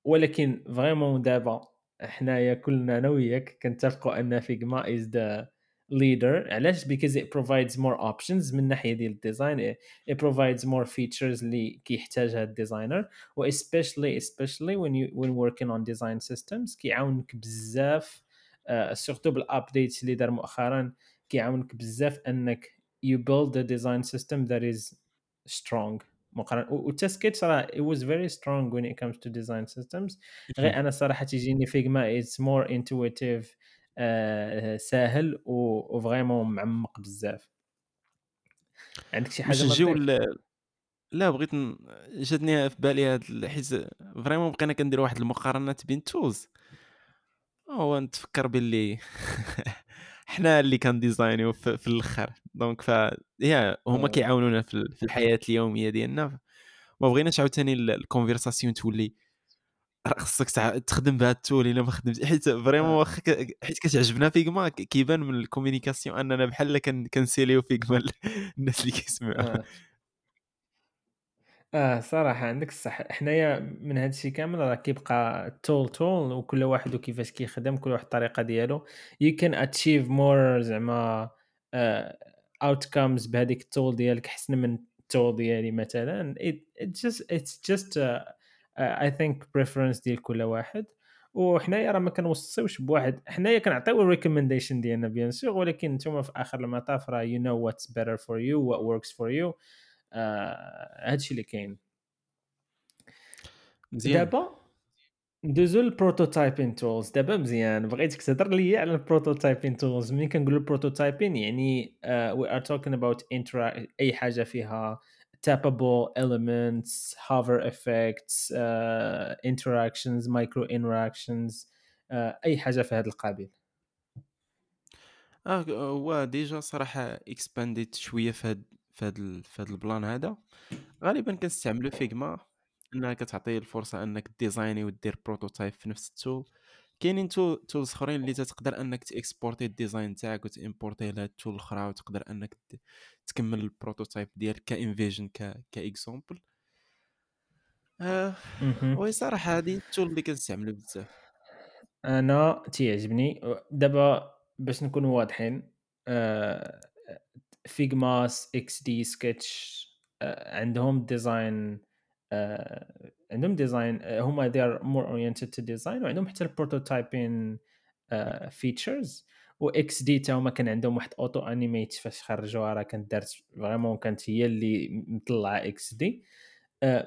A: ولكن vraiment دابا حنايا كلنا أنا وياك كنتفقوا أن Figma is the leader. علاش؟ because it provides more options من ناحية ديال ال design. It provides more features اللي كيحتاجها ال designer. و especially especially when you when working on design systems كيعاونك بزاف surtout بال updates اللي دار مؤخرا كيعاونك بزاف انك you build a design system that is strong. مقارنه وحتى سكيتش راه it was very strong when it comes to design systems. غير أنا صراحة تيجيني Figma it's more intuitive آه ساهل و vraiment معمق بزاف. عندك شي حاجة
B: نجيو لا بغيت ن... جاتني في بالي هاد حيت vraiment بقينا كنديروا واحد المقارنات بين tools هو نتفكر باللي حنا اللي كن designيو في, في الأخر. donc ف يا هما
A: آه.
B: كيعاونونا في, في الحياة اليومية ديالنا. ما بغيناش عاوتاني ال conversation تولي خصك تخدم بهذا ال tool إلا ما خدمتش. حيت vraiment
A: آه.
B: واخا حيت كتعجبنا Figma كيبان من la communication أننا بحال كنسيليو Figma الناس اللي كيسمعوا
A: آه صراحة عندك الصح. حنايا من هذا الشيء كامل راه كيبقى tool tool وكل واحد وكيفاش كيخدم كل واحد الطريقة ديالو. You can achieve more زعما outcomes uh, بهذيك ال tool ديالك احسن من ال tool ديالي مثلا. It, it just uh, I think preference ديال كل واحد. وحنايا راه ما كنوصيوش بواحد حنايا كنعطيو ال recommendation ديالنا bien sûr ولكن نتوما في آخر المطاف راه you know what's better for you what works for you. آه، هادشي اللي كاين.
B: مزيان.
A: دابا ندوزو لل prototyping tools دابا مزيان. بغيتك تهضر لي على ال prototyping tools ملي كنقول ال prototyping يعني we are talking about أي حاجة فيها tappable elements hover effects uh, interactions micro interactions uh, أي حاجة في هذا القابل
B: آه هو ديجا صراحة expandيت شوية في هاد في هاد في هاد ال plan هذا غالبا كنستعملو Figma إنها كتعطي الفرصة إنك designي ودير prototype في نفس ال tool. كاينين tools أخرين اللي تقدر إنك ت exporterي ال design تاعك وت importerي لهاد ال tool الاخرى وتقدر إنك تكمل ال prototype ديالك ك InVision ك ك exemple. آه oui صراحة هذه ال tool اللي كنستعملو بزاف.
A: أنا تيعجبني. دابا باش نكونوا واضحين آه Figma XD Sketch عندهم design عندهم design هما they are more oriented to design وعندهم حتى ال prototyping features و XD تا هما كان عندهم واحد auto animate فاش خرجوها راه كانت دارت vraiment كانت هي اللي مطلعة XD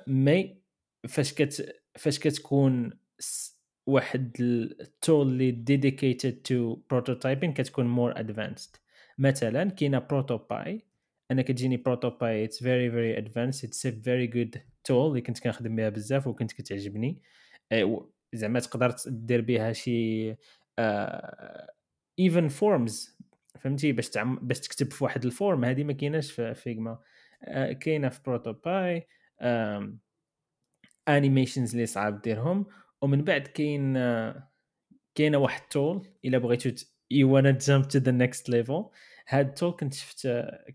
A: mais فاش كت فاش كتكون واحد ال tool اللي dedicated to prototyping كتكون more advanced مثلا كاينة ProtoPie أنا كتجيني ProtoPie it's very very advanced it's very good tool اللي كنت كنخدم بها بزاف وكنت كتعجبني. زعما تقدر دير بها شي even forms فهمتي؟ باش تعم... باش تكتب في واحد ال form هذه ما كايناش في Figma كاينة في ProtoPie animations اللي صعاب ديرهم. ومن بعد كاين كاينة واحد tool إلا بغيتو you wanna jump to the next level. هاد تو كنت شفت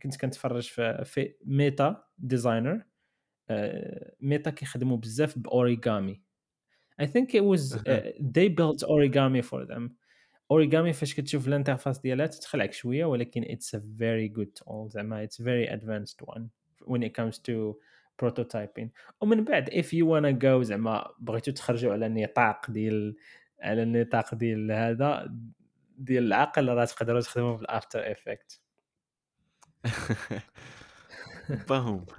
A: كنت كنتفرج في, في Meta designers Meta كيخدموا بزاف ب Origami. I think it was uh, they built origami for them. Origami فاش كتشوف ال interface ديالها تتخلعك شوية ولكن it's a very good tool. زعما it's very advanced one when it comes to prototyping. ومن بعد if you wanna go زعما بغيتو تخرجوا على النطاق ديال على النطاق ديال هذا ديال العقل راه تقدروا تخدموا بال After Effects
B: باهم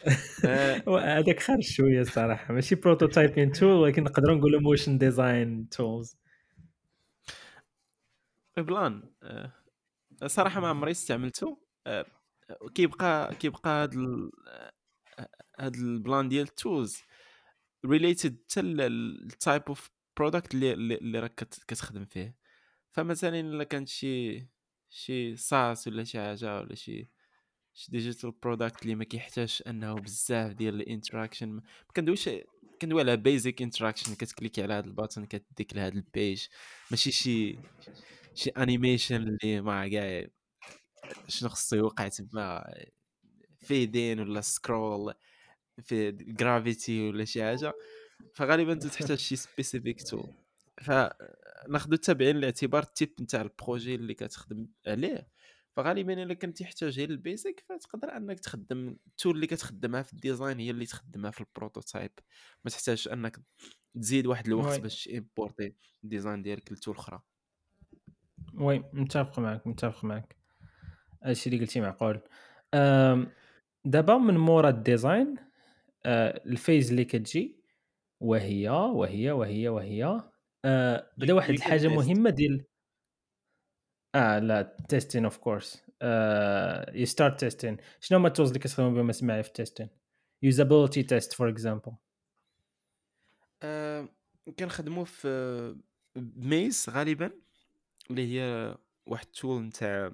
A: هذاك خارج شوية الصراحة ماشي prototyping tool ولكن نقدروا نقولوا motion design tools
B: بلان صراحة ما عمري استعملته. آه، كيبقى كيبقى هذا هذا البلان ديال ال tools related حتى ال type of product اللي اللي راك كتخدم فيه. فمثلا إلا كانت شي شي SaaS ولا شي حاجة ولا شي شي digital product اللي ما كيحتاجش أنه بزاف ديال ال interaction ما كندويش كندوي على basic interaction كتكليكي على هذا ال button كتديك لهذا ال page ماشي شي شي animation اللي ما كاع شنو خصو يوقع تما فيدين ولا scroll في gravity ولا شي حاجة. فغالبا تحتاج شي specific tool فناخذ التابعين لاعتبار ال type نتاع ال projet اللي كتخدم عليه. فغالبا إلا كنت تحتاج غير ال basic فتقدر أنك تخدم ال tool اللي كتخدمها في ال design هي اللي تخدمها في ال prototype. ما تحتاجش أنك تزيد واحد الوقت باش إمبورتي ال design ديالك ل tool
A: أخرى. oui متفق معك متفق معك هادشي اللي قلتي معقول. دابا من مورا ال design آآ ال phase اللي كتجي وهي، وهي، وهي، وهي آه،
B: بدأ
A: واحد الحاجة مهمة ديال آه لا testing of course you start testing شنو هما ال tools اللي كتخدموا بهم؟ إسماعيل في testing usability test for example
B: كنخدموا في Maze غالبا اللي هي واحد ال tool نتاع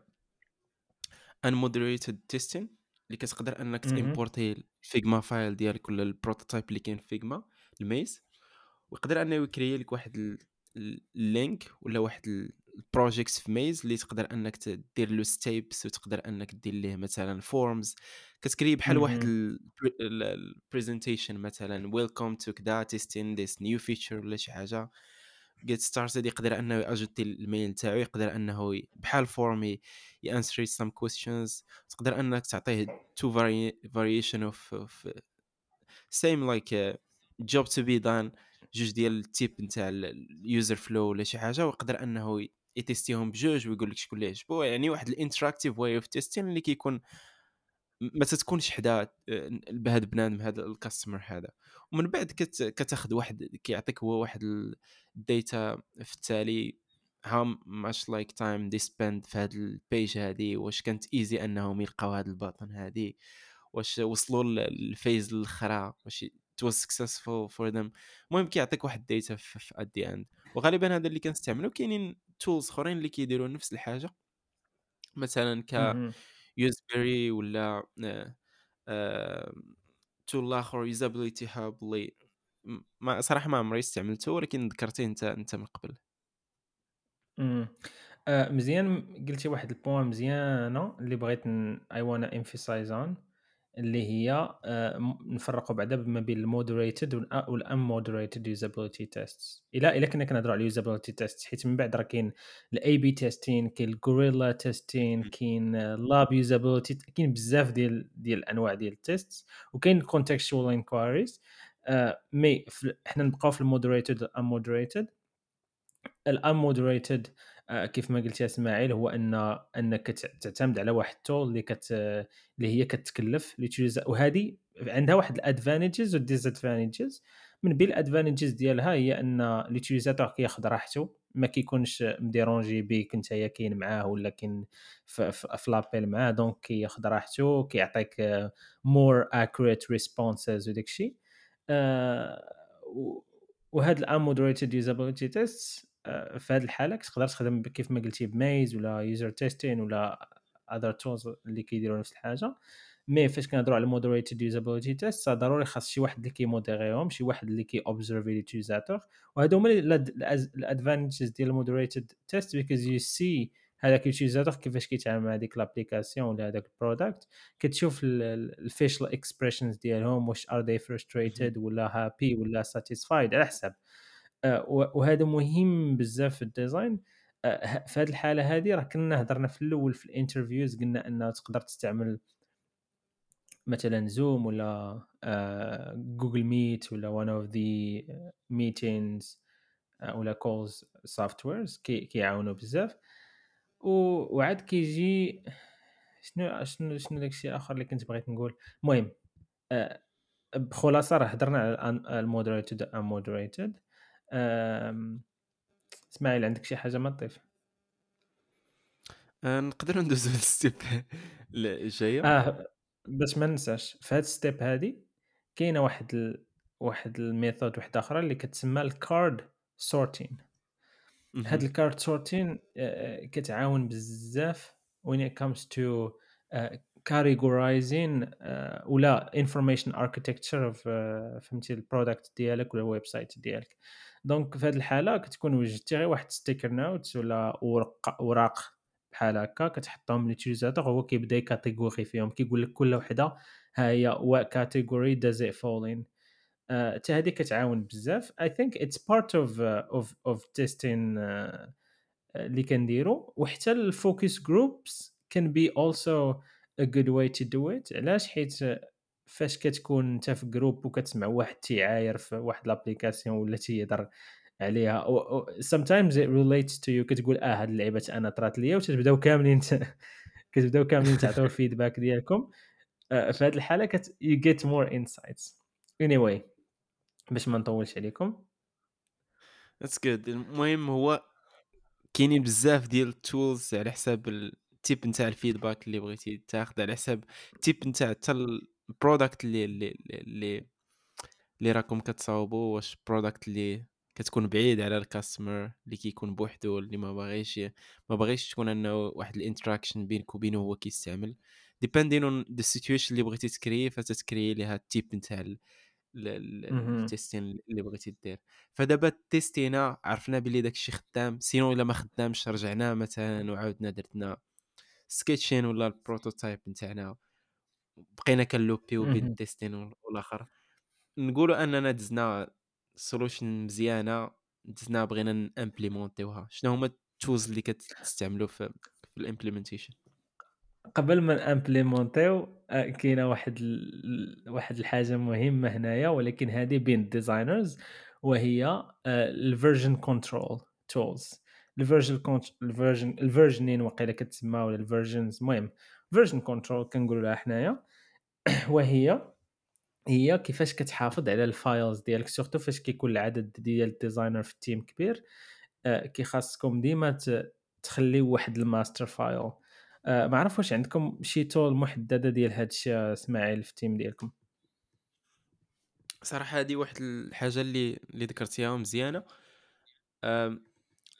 B: unmoderated testing اللي كتقدر أنك
A: تيمبورتي
B: ال Figma file ديالك ولا ال prototype اللي كاين في Figma ل Maze. ويقدر أنه يكريي لك واحد ال ال ال link ولا واحد ال ال projects في Maze اللي تقدر أنك ت دير له steps وتقدر أنك دير ليه مثلًا forms. كتكري بحال واحد
A: اهم،
B: ال pre ال ال presentation مثلًا welcome to كذا testing this new feature ولا شي حاجة. Get started يقدر أنه يأجوتي ال mail تاعو يقدر أنه ي بحال form ي ي answer some questions. تقدر أنك تعطيه of of same like uh, job to be done. جوج ديال ال type نتاع ال user flow ولا شي حاجة ويقدر أنه يتيستيهم بجوج ويقول لك شكون اللي عجبو يعني واحد ال interactive way of testing اللي كيكون ما تتكونش حدا آه، بهذا بنادم هذا ال customer هذا. ومن بعد كت كتاخذ واحد كيعطيك هو واحد ال data في التالي how much like time they spend في هاد ال page هادي واش كانت easy أنهم يلقاو هاد ال button هادي واش وصلوا لل phase الأخرى واش it was successful for them. المهم كيعطيك واحد ال data في, at the end. وغالبا هذا اللي كنستعملو كاينين tools أخرين اللي كيديروا نفس الحاجة. مثلا ك
A: اهم،
B: Useberry ولا tool آخر UsabilityHub اللي ما صراحة ما عمري استعملته ولكن ذكرتيه أنت أنت من قبل.
A: آآ مزيان قلتِ واحد ال point مزيانة اللي بغيت ن I wanna emphasize on. اللي هي آه، نفرقوا بعدا ما بين ال moderated وال unmoderated usability test إلى إلى كنا كنهضروا على ال usability test حيت من بعد راه كاين ال A/B testing كاين ال guerrilla testing كاين آه، lab usability كاين بزاف ديال ديال الأنواع ديال ال test وكاين contextual inquiries آه، mais حنا نبقاو في ال moderated وال unmoderated ال unmoderated كيف ما قلت يا إسماعيل هو أن أنك ت تعتمد على واحد ال tool اللي كت اللي هي كتكلّف وهذه عندها واحد ال advantages وال disadvantages من بين ال advantages ديالها هي أن l'utilisateur كياخذ راحته ما كيكونش مديرونجي بيك نتايا كاين معاه ولا كاين في لابيل معاه donc كياخذ راحته كيعطيك more accurate responses وداك الشيء آآ و وهاد ال unmoderated usability tests آآ في هاد الحالة كتقدر تخدم كيف ما قلتي ب Maze ولا user testing ولا other tools اللي كيديروا نفس الحاجة، mais فاش كنهضروا على moderated usability tests ضروري خاص شي واحد اللي كيموديريهم، شي واحد اللي كي observe l'utilisateur وهادو هما الad الأز ال advantages ديال ال moderated test because you see هذاك l'utilisateur كيفاش كيتعامل مع ديك l'application ولا هذاك الproduct كتشوف ال ال الfacial expressions ديالهم واش are they frustrated ولا happy ولا satisfied على حساب. و وهذا مهم بزاف في الديزاين. آآ ه في هذه الحالة هذه راه كنا هضرنا في الأول في الinterviews قلنا أنه تقدر تستعمل مثلًا Zoom ولا آآ Google Meet ولا of the meetings آآ ولا softwares كي كيعاونوا بزاف، وعاد كيجي شنو شنو شنو داك الشيء الآخر اللي كنت بغيت نقول، المهم آآ بخلاصة راه هضرنا على الun الmoderated unmoderated. آمم إسماعيل عندك شي حاجة ما تضيف؟
B: آه، نقدروا ندوزو للستيب الجايه
A: آه باش ما ننساش في هاد الstep هادي كاينة واحد ال واحد الmethod وحدة أخرى اللي كتسمى الcard sorting هاد
B: مهم.
A: الcard sorting آآ كتعاون بزاف when it comes to آآ categorizing آآ ولا information architecture of آآ فهمتي الproduct ديالك ولا الwebsite ديالك، دونك في هاد الحالة كتكون وجدتي غير واحد sticker notes ولا ورق أوراق بحال هكا كتحطهم للutilisateur هو كيبدا يكاتيغوري فيهم كيقول لك كل وحدة ها هي does it fall in. آآ حتى هذه كتعاون بزاف. It's part of uh, of of testing uh, اللي كنديرو. وحتى ال focus groups can be also a good way to do it. علاش؟ حيت فاش كتكون انت في group وكتسمع واحد تيعاير في واحد l'application ولا تيهضر عليها sometimes it relates to you كتقول آه هاد اللعيبة أنا طرات ليا وتتبداو كاملين كتبداو كاملين تعطيو ال feedback ديالكم. آه، في هذه الحالة كت you get more insights. Anyway باش ما نطولش عليكم.
B: that's good المهم هو كاينين بزاف ديال ال tools على حساب ال type نتاع ال feedback اللي بغيتي تاخذ على حساب ال type نتاع حتى ال product اللي اللي اللي اللي راكم كتصاوبوا واش product اللي كتكون بعيد على ال customer اللي كيكون بوحدو اللي ما باغيش ما باغيش تكون انه واحد ال interaction بينك وبينه هو كيستعمل. depending on the situation اللي بغيتي تكري فتتكري ليها ال type نتاع ال testing اللي بغيتي دير. فدابا تيستينا عرفنا بلي داكشي خدام. sinon إلا ما خدامش رجعنا مثلا وعاودنا درتنا sketching ولا ال prototype نتاعنا. بقينا كنلوبيو بين ال testing والآخر. نقولوا أننا دزنا solution مزيانة دزنا بغينا نامبليمونتيوها شنو هما ال tools اللي كتستعملوا في, في ال implementation
A: قبل ما نامبليمونتيو آه، كاينة واحد ال... واحد الحاجة مهمة هنايا ولكن هذه بين ال designers وهي الفيرجن كنترول تولز الفيرجن الفيرجن الفيرجنين وقيله كتسمى ولا ال versions. المهم version control كنقولوا لها حنايا. وهي هي كيفاش كتحافظ على ال files ديالك surtout فاش كيكون العدد ديال ال designers في ال team كبير آه، كيخاصكم ديما تخليو واحد ال master file. آه، ما عرف واش عندكم شي tool محددة ديال هذا الشيء إسماعيل في ال team ديالكم؟
B: صراحة هذه واحد الحاجة اللي اللي ذكرتيها مزيانة.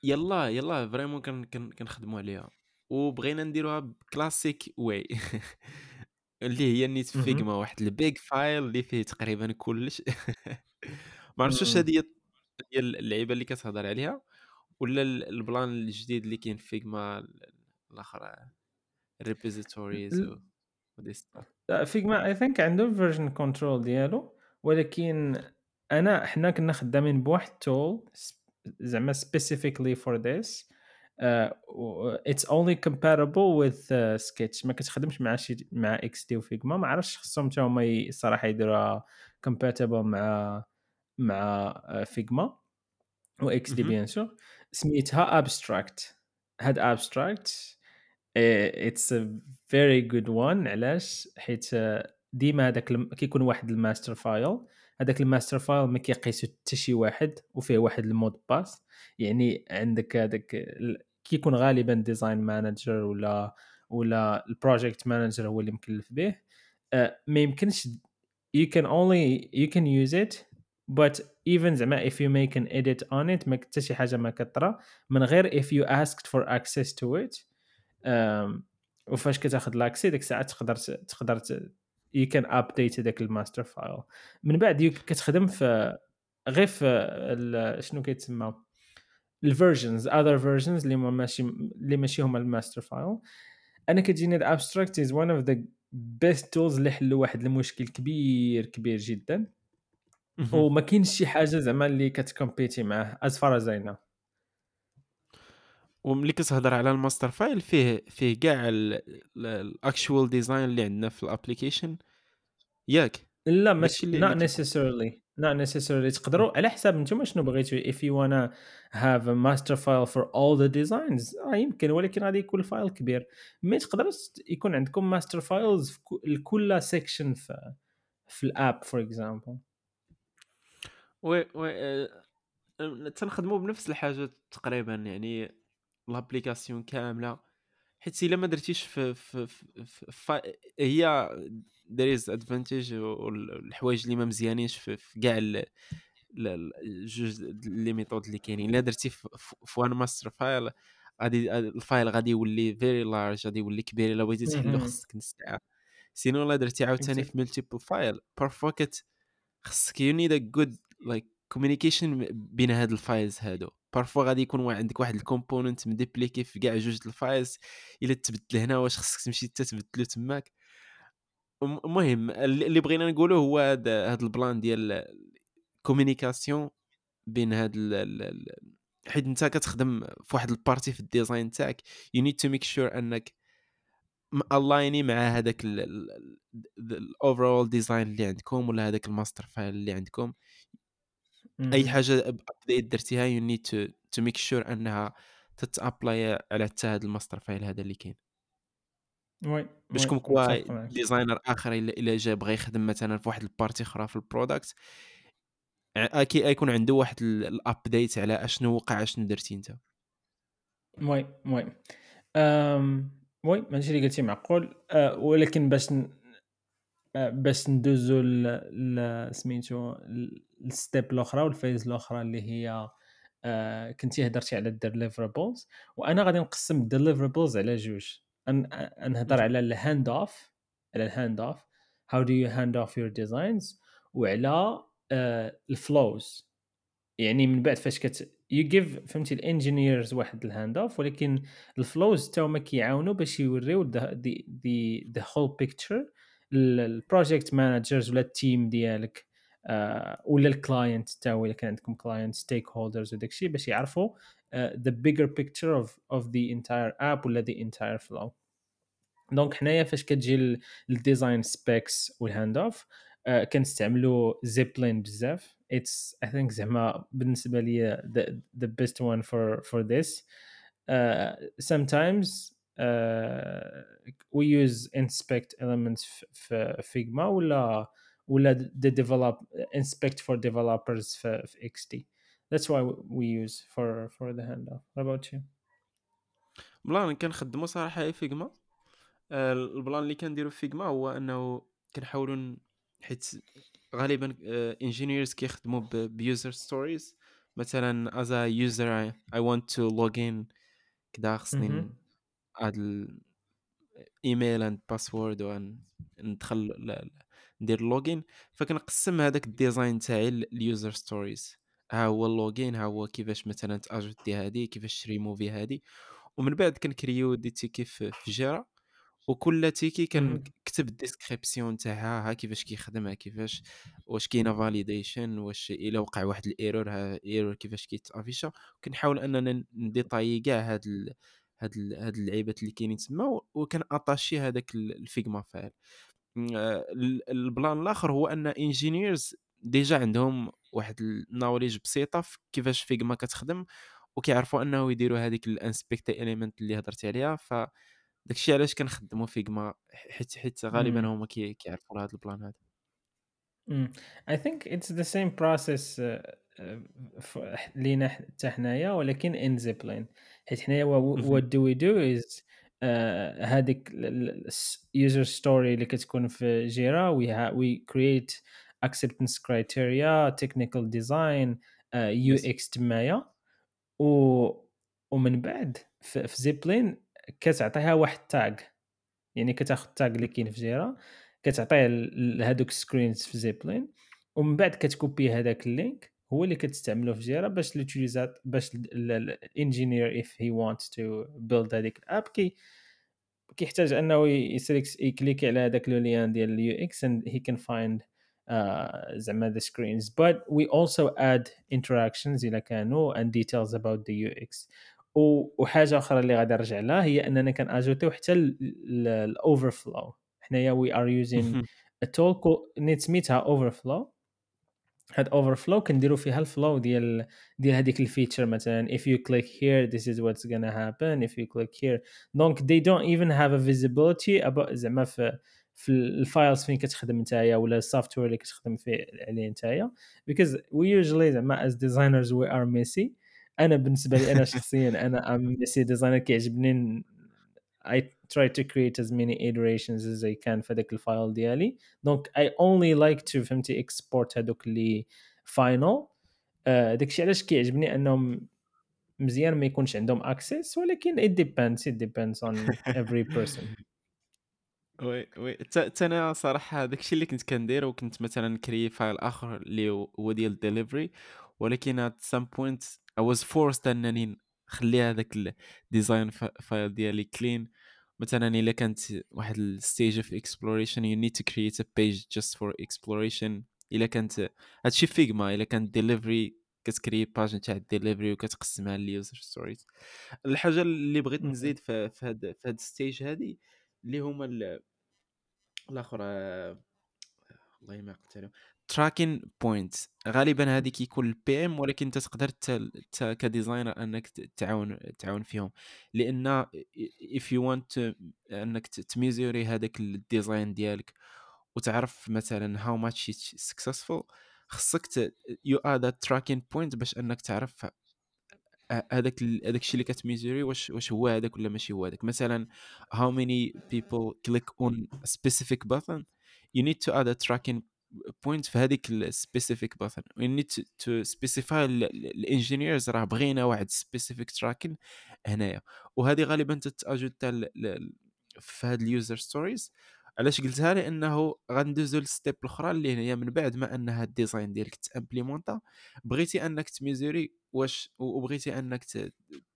B: يلا يلا vraiment كنخدموا عليها. وبغينا نديروها ب classic way. اللي هي نيت Figma واحد ال big file اللي فيه تقريبا كلش. ما عرفتش واش هذه هي اللعيبة اللي كتهضر عليها ولا ال plan الجديد اللي كاين في Figma الآخر repositories
A: لا Figma I think عنده version control ديالو ولكن أنا حنا كنا خدامين بواحد tool زعما specifically for this it's only compatible with Sketch ما كتخدمش مع شي مع XD و Figma ما عرفتش خصهم حتى هما الصراحه يديروها compatible مع مع Figma و XD bien sûr. سميتها Abstract هاد Abstract it's a very good one علاش؟ حيت ديما هذاك كيكون واحد ال master file هذاك ال master file ما كيقيسو حتى شي واحد وفيه واحد ال mot de passe. يعني عندك هذاك كيكون غالبا design manager ولا ولا ال project manager هو اللي مكلف به. آه، ما يمكنش you can only you can use it but even زعما if you make an edit on it ما حتى شي حاجة ما كطرى من غير if you asked for access to it um, وفاش كتاخذ l'accès ديك الساعة تقدر تقدر you can update داك ال master file. من بعد كتخدم في غير في شنو كيتسمى ال versions other versions اللي ماشي اللي ماشي هما ال master file. أنا كتجيني ال Abstract is one of the best tools اللي حلوا واحد المشكل كبير كبير جدا. وما كاينش شي حاجة زعما اللي كتكومبيتي معاه as far as I
B: وملي كتهضر على ال master file فيه فيه كاع ال actual design اللي عندنا في ال application ياك.
A: لا ماشي not necessarily not necessarily. تقدروا على حساب نتوما شنو بغيتوا. If you wanna have a master file for all the designs آه يمكن ولكن غادي يكون ال file كبير. mais تقدر يكون عندكم master files في كل section في في ال app for
B: example oui oui آه، تنخدموا بنفس الحاجة تقريبا يعني l'application كاملة حيت إلا ما درتيش في, في, في, في, في هي there is advantage والحوايج اللي ما مزيانينش في, في كاع جوج les méthodes اللي كاينين. إلا درتي في one master file غادي ال file غادي يولي very large غادي يولي كبير. إلا بغيتي تحلو خصك نص ساعه sinon إلا درتي عاوتاني في multiple file parfois كت خصك you need a good like communication بين هاد ال files هادو. parfois غادي يكون عندك واحد ال component مديبليكي في كاع جوج ال files إلا تبدل هنا واش خصك تمشي حتى تبدلو تماك. المهم اللي بغينا نقوله هو هذا ال plan ديال communication بين هاد حيت انت كتخدم في واحد ال partie في ال design تاعك you need to make sure أنك aligné مع هذاك ال overall design اللي عندكم ولا هذاك ال master file اللي عندكم. أي حاجة update درتيها you need to to make sure أنها تتابلاي على حتى هذا ال master file هذا اللي كاين.
A: oui
B: باش
A: comme
B: quoi designer آخر إلا جا بغى يخدم مثلا في واحد ال partie أخرى في ال product أكيد غيكون عنده واحد ال update على أشنو وقع أشنو درتي أنت.
A: oui oui. أم، oui ماشي اللي قلتي معقول. أه، ولكن باش باش ندوزو ل... سميتو ال step الأخرى وال phase الأخرى اللي هي أه، كنتي هضرتي على ال deliverables. وأنا غادي نقسم ال deliverables على جوج. نهضر على ال hand off على ال hand off how do you hand off your designs وعلى ال flows يعني من بعد فاش كت you give فهمتي ال engineers واحد ال hand off ولكن ال flows تا هما كيعاونوا باش يوريو the whole picture ال project managers ولا ال team ديالك آه، ولا ال client تا هو كان عندكم client stakeholders وداك الشيء باش يعرفوا the bigger picture of of the entire app ولا the entire flow donc حنايا فاش كتجي ال design specs وال hand off كنستعملوا Zeplin بزاف. it's I think زعما بالنسبة لي the best one for for this sometimes we use inspect elements في Figma ولا ولا the develop inspect for developers في, في XD that's why we use for for the handoff. What about you?
B: plan كنخدمو صراحة Figma ال plan اللي كنديرو في Figma هو إنه كنحاولوا حيت غالبا engineers كيخدموا ب user stories مثلا as a user I want to log in كدا خصني هاد ال email and password ندخل ندير login فكنقسم هذاك ال design تاعي ال user stories ها هو ال login ها هو كيفاش مثلا تاجوتي هادي كيفاش تشري movie هادي. ومن بعد كنكريو des tickets في Jira. وكل ticket كنكتب ال description تاعها ها كيفاش كيخدم ها كيفاش واش كاينة validation واش إلا وقع واحد ال error ها error كيفاش كيتأفيشا. كنحاول اننا نديطاي كاع هاد. هاد. هاد اللعيبات اللي كاينين تما وكان attaché هذاك ال Figma file ال plan الآخر هو أن engineers déjà عندهم واحد ال knowledge بسيطة في كيفاش Figma كتخدم وكيعرفوا أنه يديروا هذيك ال inspect element اللي هضرت عليها. ف داكشي علاش كنخدموا Figma حيت حيت غالبا هما كيعرفوا هذا ال plan هذا.
A: I think it's the same process لينا حتى حنايا ولكن in Zeplin حيت حنايا what do we do is هذيك user story اللي كتكون في Jira we, we create acceptance criteria technical design uh, UX تمايا. و ومن بعد في, Zeplin كتعطيها واحد ال tag يعني كتاخذ ال tag اللي كاين في Jira كتعطيه لهذوك ال screens في Zeplin ومن بعد كتكوبي هذاك ال link. هو اللي كتستعملو في Jira باش ليوتيليزات باش ال engineer if he want to build هذيك ال app كي كيحتاج أنه يسليكس يكليكي على هذاك le lien ديال ال UX and he can find زعما the screens. But we also add interactions إلا كانوا and details about the UX وحاجة أخرى اللي غادي نرجع لها هي أننا كناجوتيو حتى ال Overflow حنايا we are using tool نيت سميتها Overflow هاد Overflow كنديرو فيها ال flow ديال ديال هذيك ال feature مثلا if you click here this is what's gonna happen. If you click here donc they don't even have a visibility about زعما في في ال files فين كتخدم نتايا ولا ال software اللي كتخدم فيه عليه نتايا. Because we usually زعما as designers we are messy. أنا بالنسبة لي أنا شخصيا أنا I'm messy designer كيعجبني I try to create as many iterations as I can في هذاك ال file ديالي donc I only like to فهمتي export هذوك اللي final داكشي علاش كيعجبني أنهم مزيان ما يكونش عندهم access ولكن it depends it depends on every person.
B: oui oui. حتى أنا صراحة داكشي اللي كنت كندير وكنت مثلا نكري file آخر اللي هو ديال الدليفري ولكن at some point I was forced أنني نخلي هذاك ال design file ديالي clean مثلا إلا كانت واحد ال stage of exploration you need to create a page just for exploration إلا كانت هادشي Figma إلا كانت ديليفري كتكري page نتاع الديليفري وكتقسمها لل user stories الحاجة اللي بغيت نزيد في هاد في هاد ال stage هادي اللي هما الآخر اللي ما قلت عليهم tracking point غالبا هذه كيكون ال PM ولكن أنت تقدر ك designer أنك تعاون تعاون فيهم. لأن if you want أنك تميزوري هذاك ال design ديالك وتعرف مثلا how much it's successful خصك you add tracking point باش أنك تعرف هذاك هذاك الشيء اللي كتميزوري واش واش هو هذاك ولا ماشي هو هذاك. مثلا many people click on a specific button you need to add a tracking point في هذيك ال specific you need to, to specify ال engineers راه بغينا واحد specific tracking هنايا. وهذه غالبا تتاجوتا في هاد ال user stories علاش قلتها؟ لأنه غندوزو لل step الأخرى اللي هي من بعد ما أن هاد ال design ديالك تأمبليمونتا. بغيتي أنك تميزوري واش وبغيتي أنك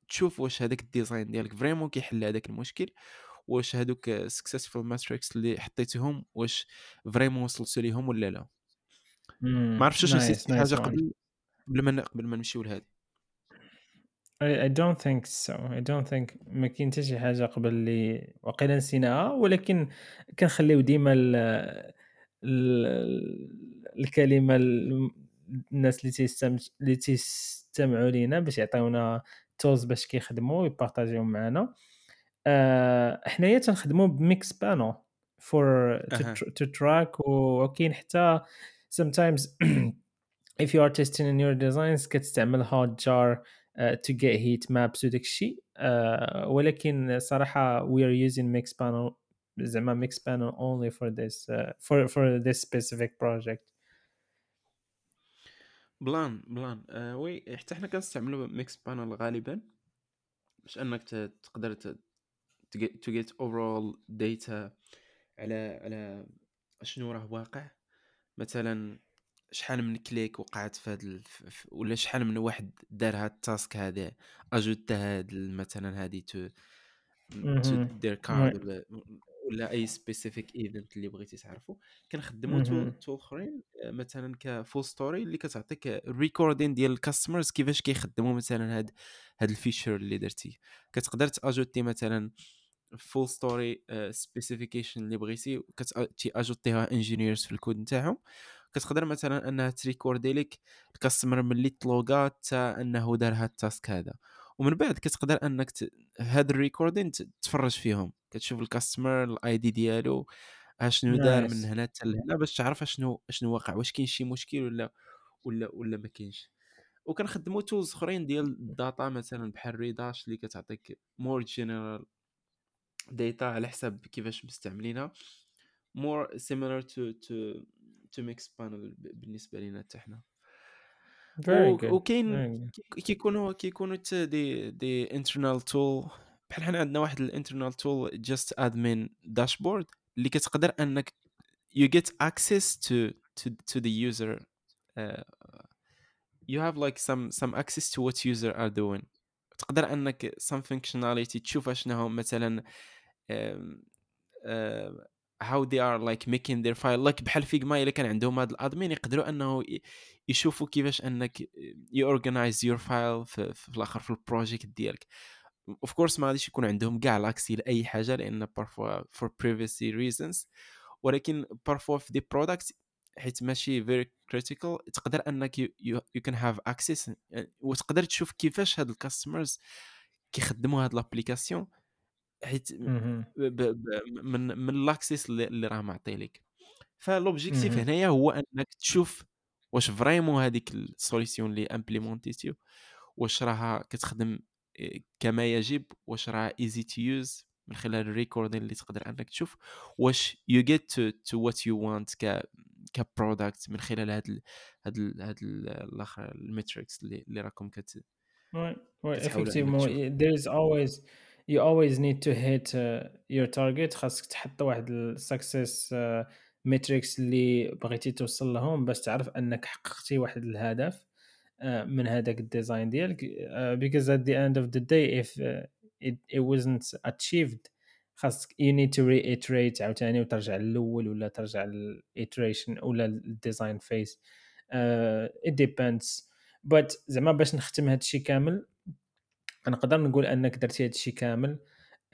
B: تشوف واش هذاك ال design ديالك vraiment كيحل هذاك المشكل. واش هذوك successful metrics اللي حطيتيهم واش vraiment وصلتوا ليهم ولا لا. ما عرفتش واش نسيت حاجة قبل قبل ما قبل ما نمشيو لهذا
A: I, don't think so. I don't think ما كاين حتى شي حاجة قبل اللي وقيلا نسيناها ولكن كنخليو ديما ال الكلمة الناس اللي تيستمع اللي تيستمعوا لينا باش يعطيونا tools باش كيخدموا ويبارطاجيهم معنا حنايا تنخدموا ب Mixpanel for to track وكاين حتى sometimes if you are testing in your designs كتستعمل hot jar uh, to get heat maps وداك الشيء uh, ولكن صراحة we are using Mixpanel زعما Mixpanel only for this uh, for for this specific project
B: بلا بلا uh, oui حتى حنا كنستعملوا Mixpanel غالبا باش انك تقدر to get to get overall data على على شنو راه واقع. مثلا شحال من click وقعت في هذا ولا شحال من واحد دار هاد ال task هذا ajoute هاد مثلا هادي to to their cart ولا أي specific event اللي بغيتي تعرفو. كنخدموا tool أخرين مثلا ك FullStory اللي كتعطيك recording ديال ال customers كيفاش كيخدموا مثلا هاد هاد ال feature اللي درتي. كتقدر تajouter مثلا FullStory specification اللي بغيتي كتي ajouter ها engineers في الكود نتاعهم. كتقدر مثلا أنها ت record ي لك ال customer ملي تلوغا حتى أنه دار هاد ال task هذا. ومن بعد كتقدر أنك ت... هاد ال recording تفرج فيهم. كتشوف ال customer ال ID ديالو اشنو دار من هنا حتى لهنا باش تعرف اشنو اشنو واقع واش كاين شي مشكل ولا ولا ولا ما كاينش. وكنخدموا tools أخرين ديال ال data مثلا بحال Redash اللي كتعطيك more general data على حساب كيفاش مستعملينها. More similar to to to Mixpanel بالنسبة لنا حتى حنا. وكاين كيكونوا كيكونوا حتى دي دي internal tool. بحال حنا عندنا واحد ال internal tool just admin dashboard اللي كتقدر أنك you get access to to to the user uh, you have like some some access to what user are doing. تقدر أنك some functionality تشوف اشنو مثلا how they are like making their file. Like بحال Figma الا كان عندهم هذا ال admin يقدروا إنه يشوفوا كيفاش إنك you organize your file في, الآخر في ال project ديالك. of course ما غاديش يكون عندهم كاع l'accès لأي حاجة لأن parfois for privacy reasons ولكن parfois في des products حيت ماشي very critical تقدر إنك you can have access وتقدر تشوف كيفاش هاد ال customers كيخدموا هاد l'application حيت من من l'accès اللي راه معطي لك ف l'objectif هنايا هو أنك تشوف واش vraiment هذيك ال solution اللي implémenter تيو واش راها كتخدم كما يجب واش راه easy to use من خلال ال recording اللي تقدر أنك تشوف واش you get to what you want ك ك product من خلال هاد هاد هاد الآخر ال metrics اللي اللي راكم كت
A: oui oui effectivement there is always you always need to hit uh, your target. خاصك تحط واحد ال success metrics uh, اللي بغيتي توصل لهم باش تعرف أنك حققتي واحد الهدف uh, من هذاك ال design ديالك. Uh, because at the end of the day if uh, it, it wasn't achieved خاصك you need to reiterate عاوتاني وترجع للأول ولا ترجع لل iteration ولا ال design phase uh, it depends. But زعما باش نختم هذا الشيء كامل نقدر نقول أنك درتي هذا الشيء كامل.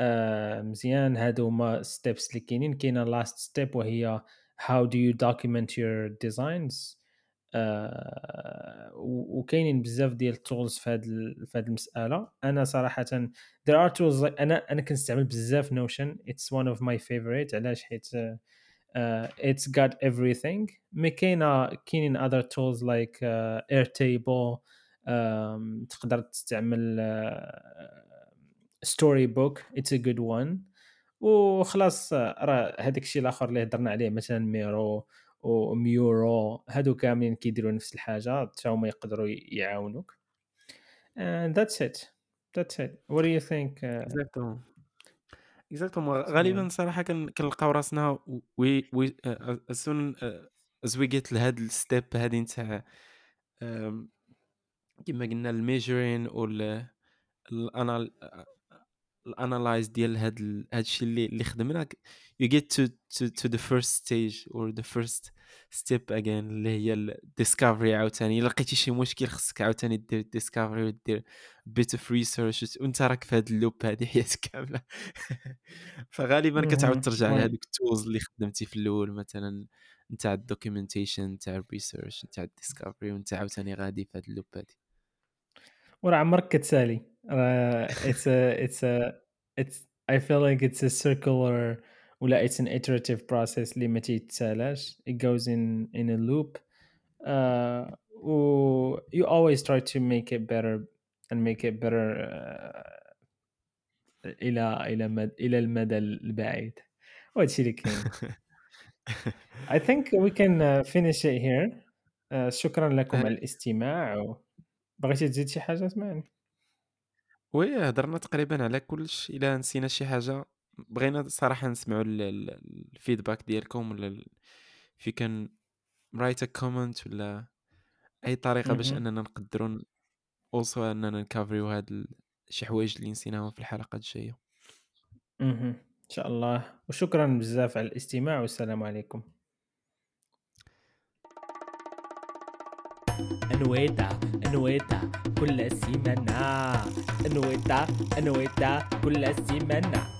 A: آه مزيان. هادو هما steps اللي كاينين. كاينة last step وهي how do you document your designs. آه، و- وكاينين بزاف ديال ال tools في هذه في هذه المسألة. أنا صراحة there are tools like أنا أنا كنستعمل بزاف Notion it's one of my favorite. علاش؟ حيت uh, it's got everything. mais كاينة كاينين other tools like uh, Airtable. um, تقدر تستعمل uh, Storybook it's a good one. وخلاص راه هذاك الشيء الآخر اللي هضرنا عليه مثلا Miro و Mural هادو كاملين كيديروا نفس الحاجة حتى هما يقدروا يعاونوك. And that's it. That's it. What do you think
B: exactement exactement غالبا صراحة كن- كنلقاو راسنا oui oui as soon as we get لهاد ال step هادي نتاع كما قلنا ال measuring وال ال anal ال analyze ديال هاد ال- هاد الشيء اللي اللي خدمنا you get to to to the first stage or the first step again اللي هي ال discovery عاوتاني إلا لقيتي شي مشكل خصك عاوتاني دير discovery ودير bit of research وأنت راك في هاد ال loop هادي حياتك كاملة فغالبا كتعاود. ترجع. لهذوك ال tools اللي خدمتي في الأول مثلا نتاع ال documentation نتاع ال research نتاع ال discovery وأنت عاوتاني غادي في هاد ال loop هادي
A: وراه عمرك كتسالي راه it's a it's a it's I feel like it's a circular ولا it's an iterative process اللي ما تيتسالاش it goes in in a loop uh, و you always try to make it better and make it better uh, الى الى مد... الى المدى البعيد وهادشي اللي كاين I think we can uh, finish it here uh, شكرا لكم على الاستماع و... بغيتي تزيد شي حاجة؟ اسمعني.
B: oui هضرنا تقريبا على كلش إلا نسينا شي حاجة. بغينا صراحة نسمعوا ال- ال- ال feedback ديالكم ولا you can write comment ولا أي طريقة باش. أننا نقدروا aussi أننا ن cover يو هاد شي حوايج اللي نسيناهم في الحلقات
A: الجاية. إن شاء الله. وشكرا بزاف على الاستماع والسلام عليكم.
C: انويتا انويتا كل سيمانة انويتا انويتا كل سيمانة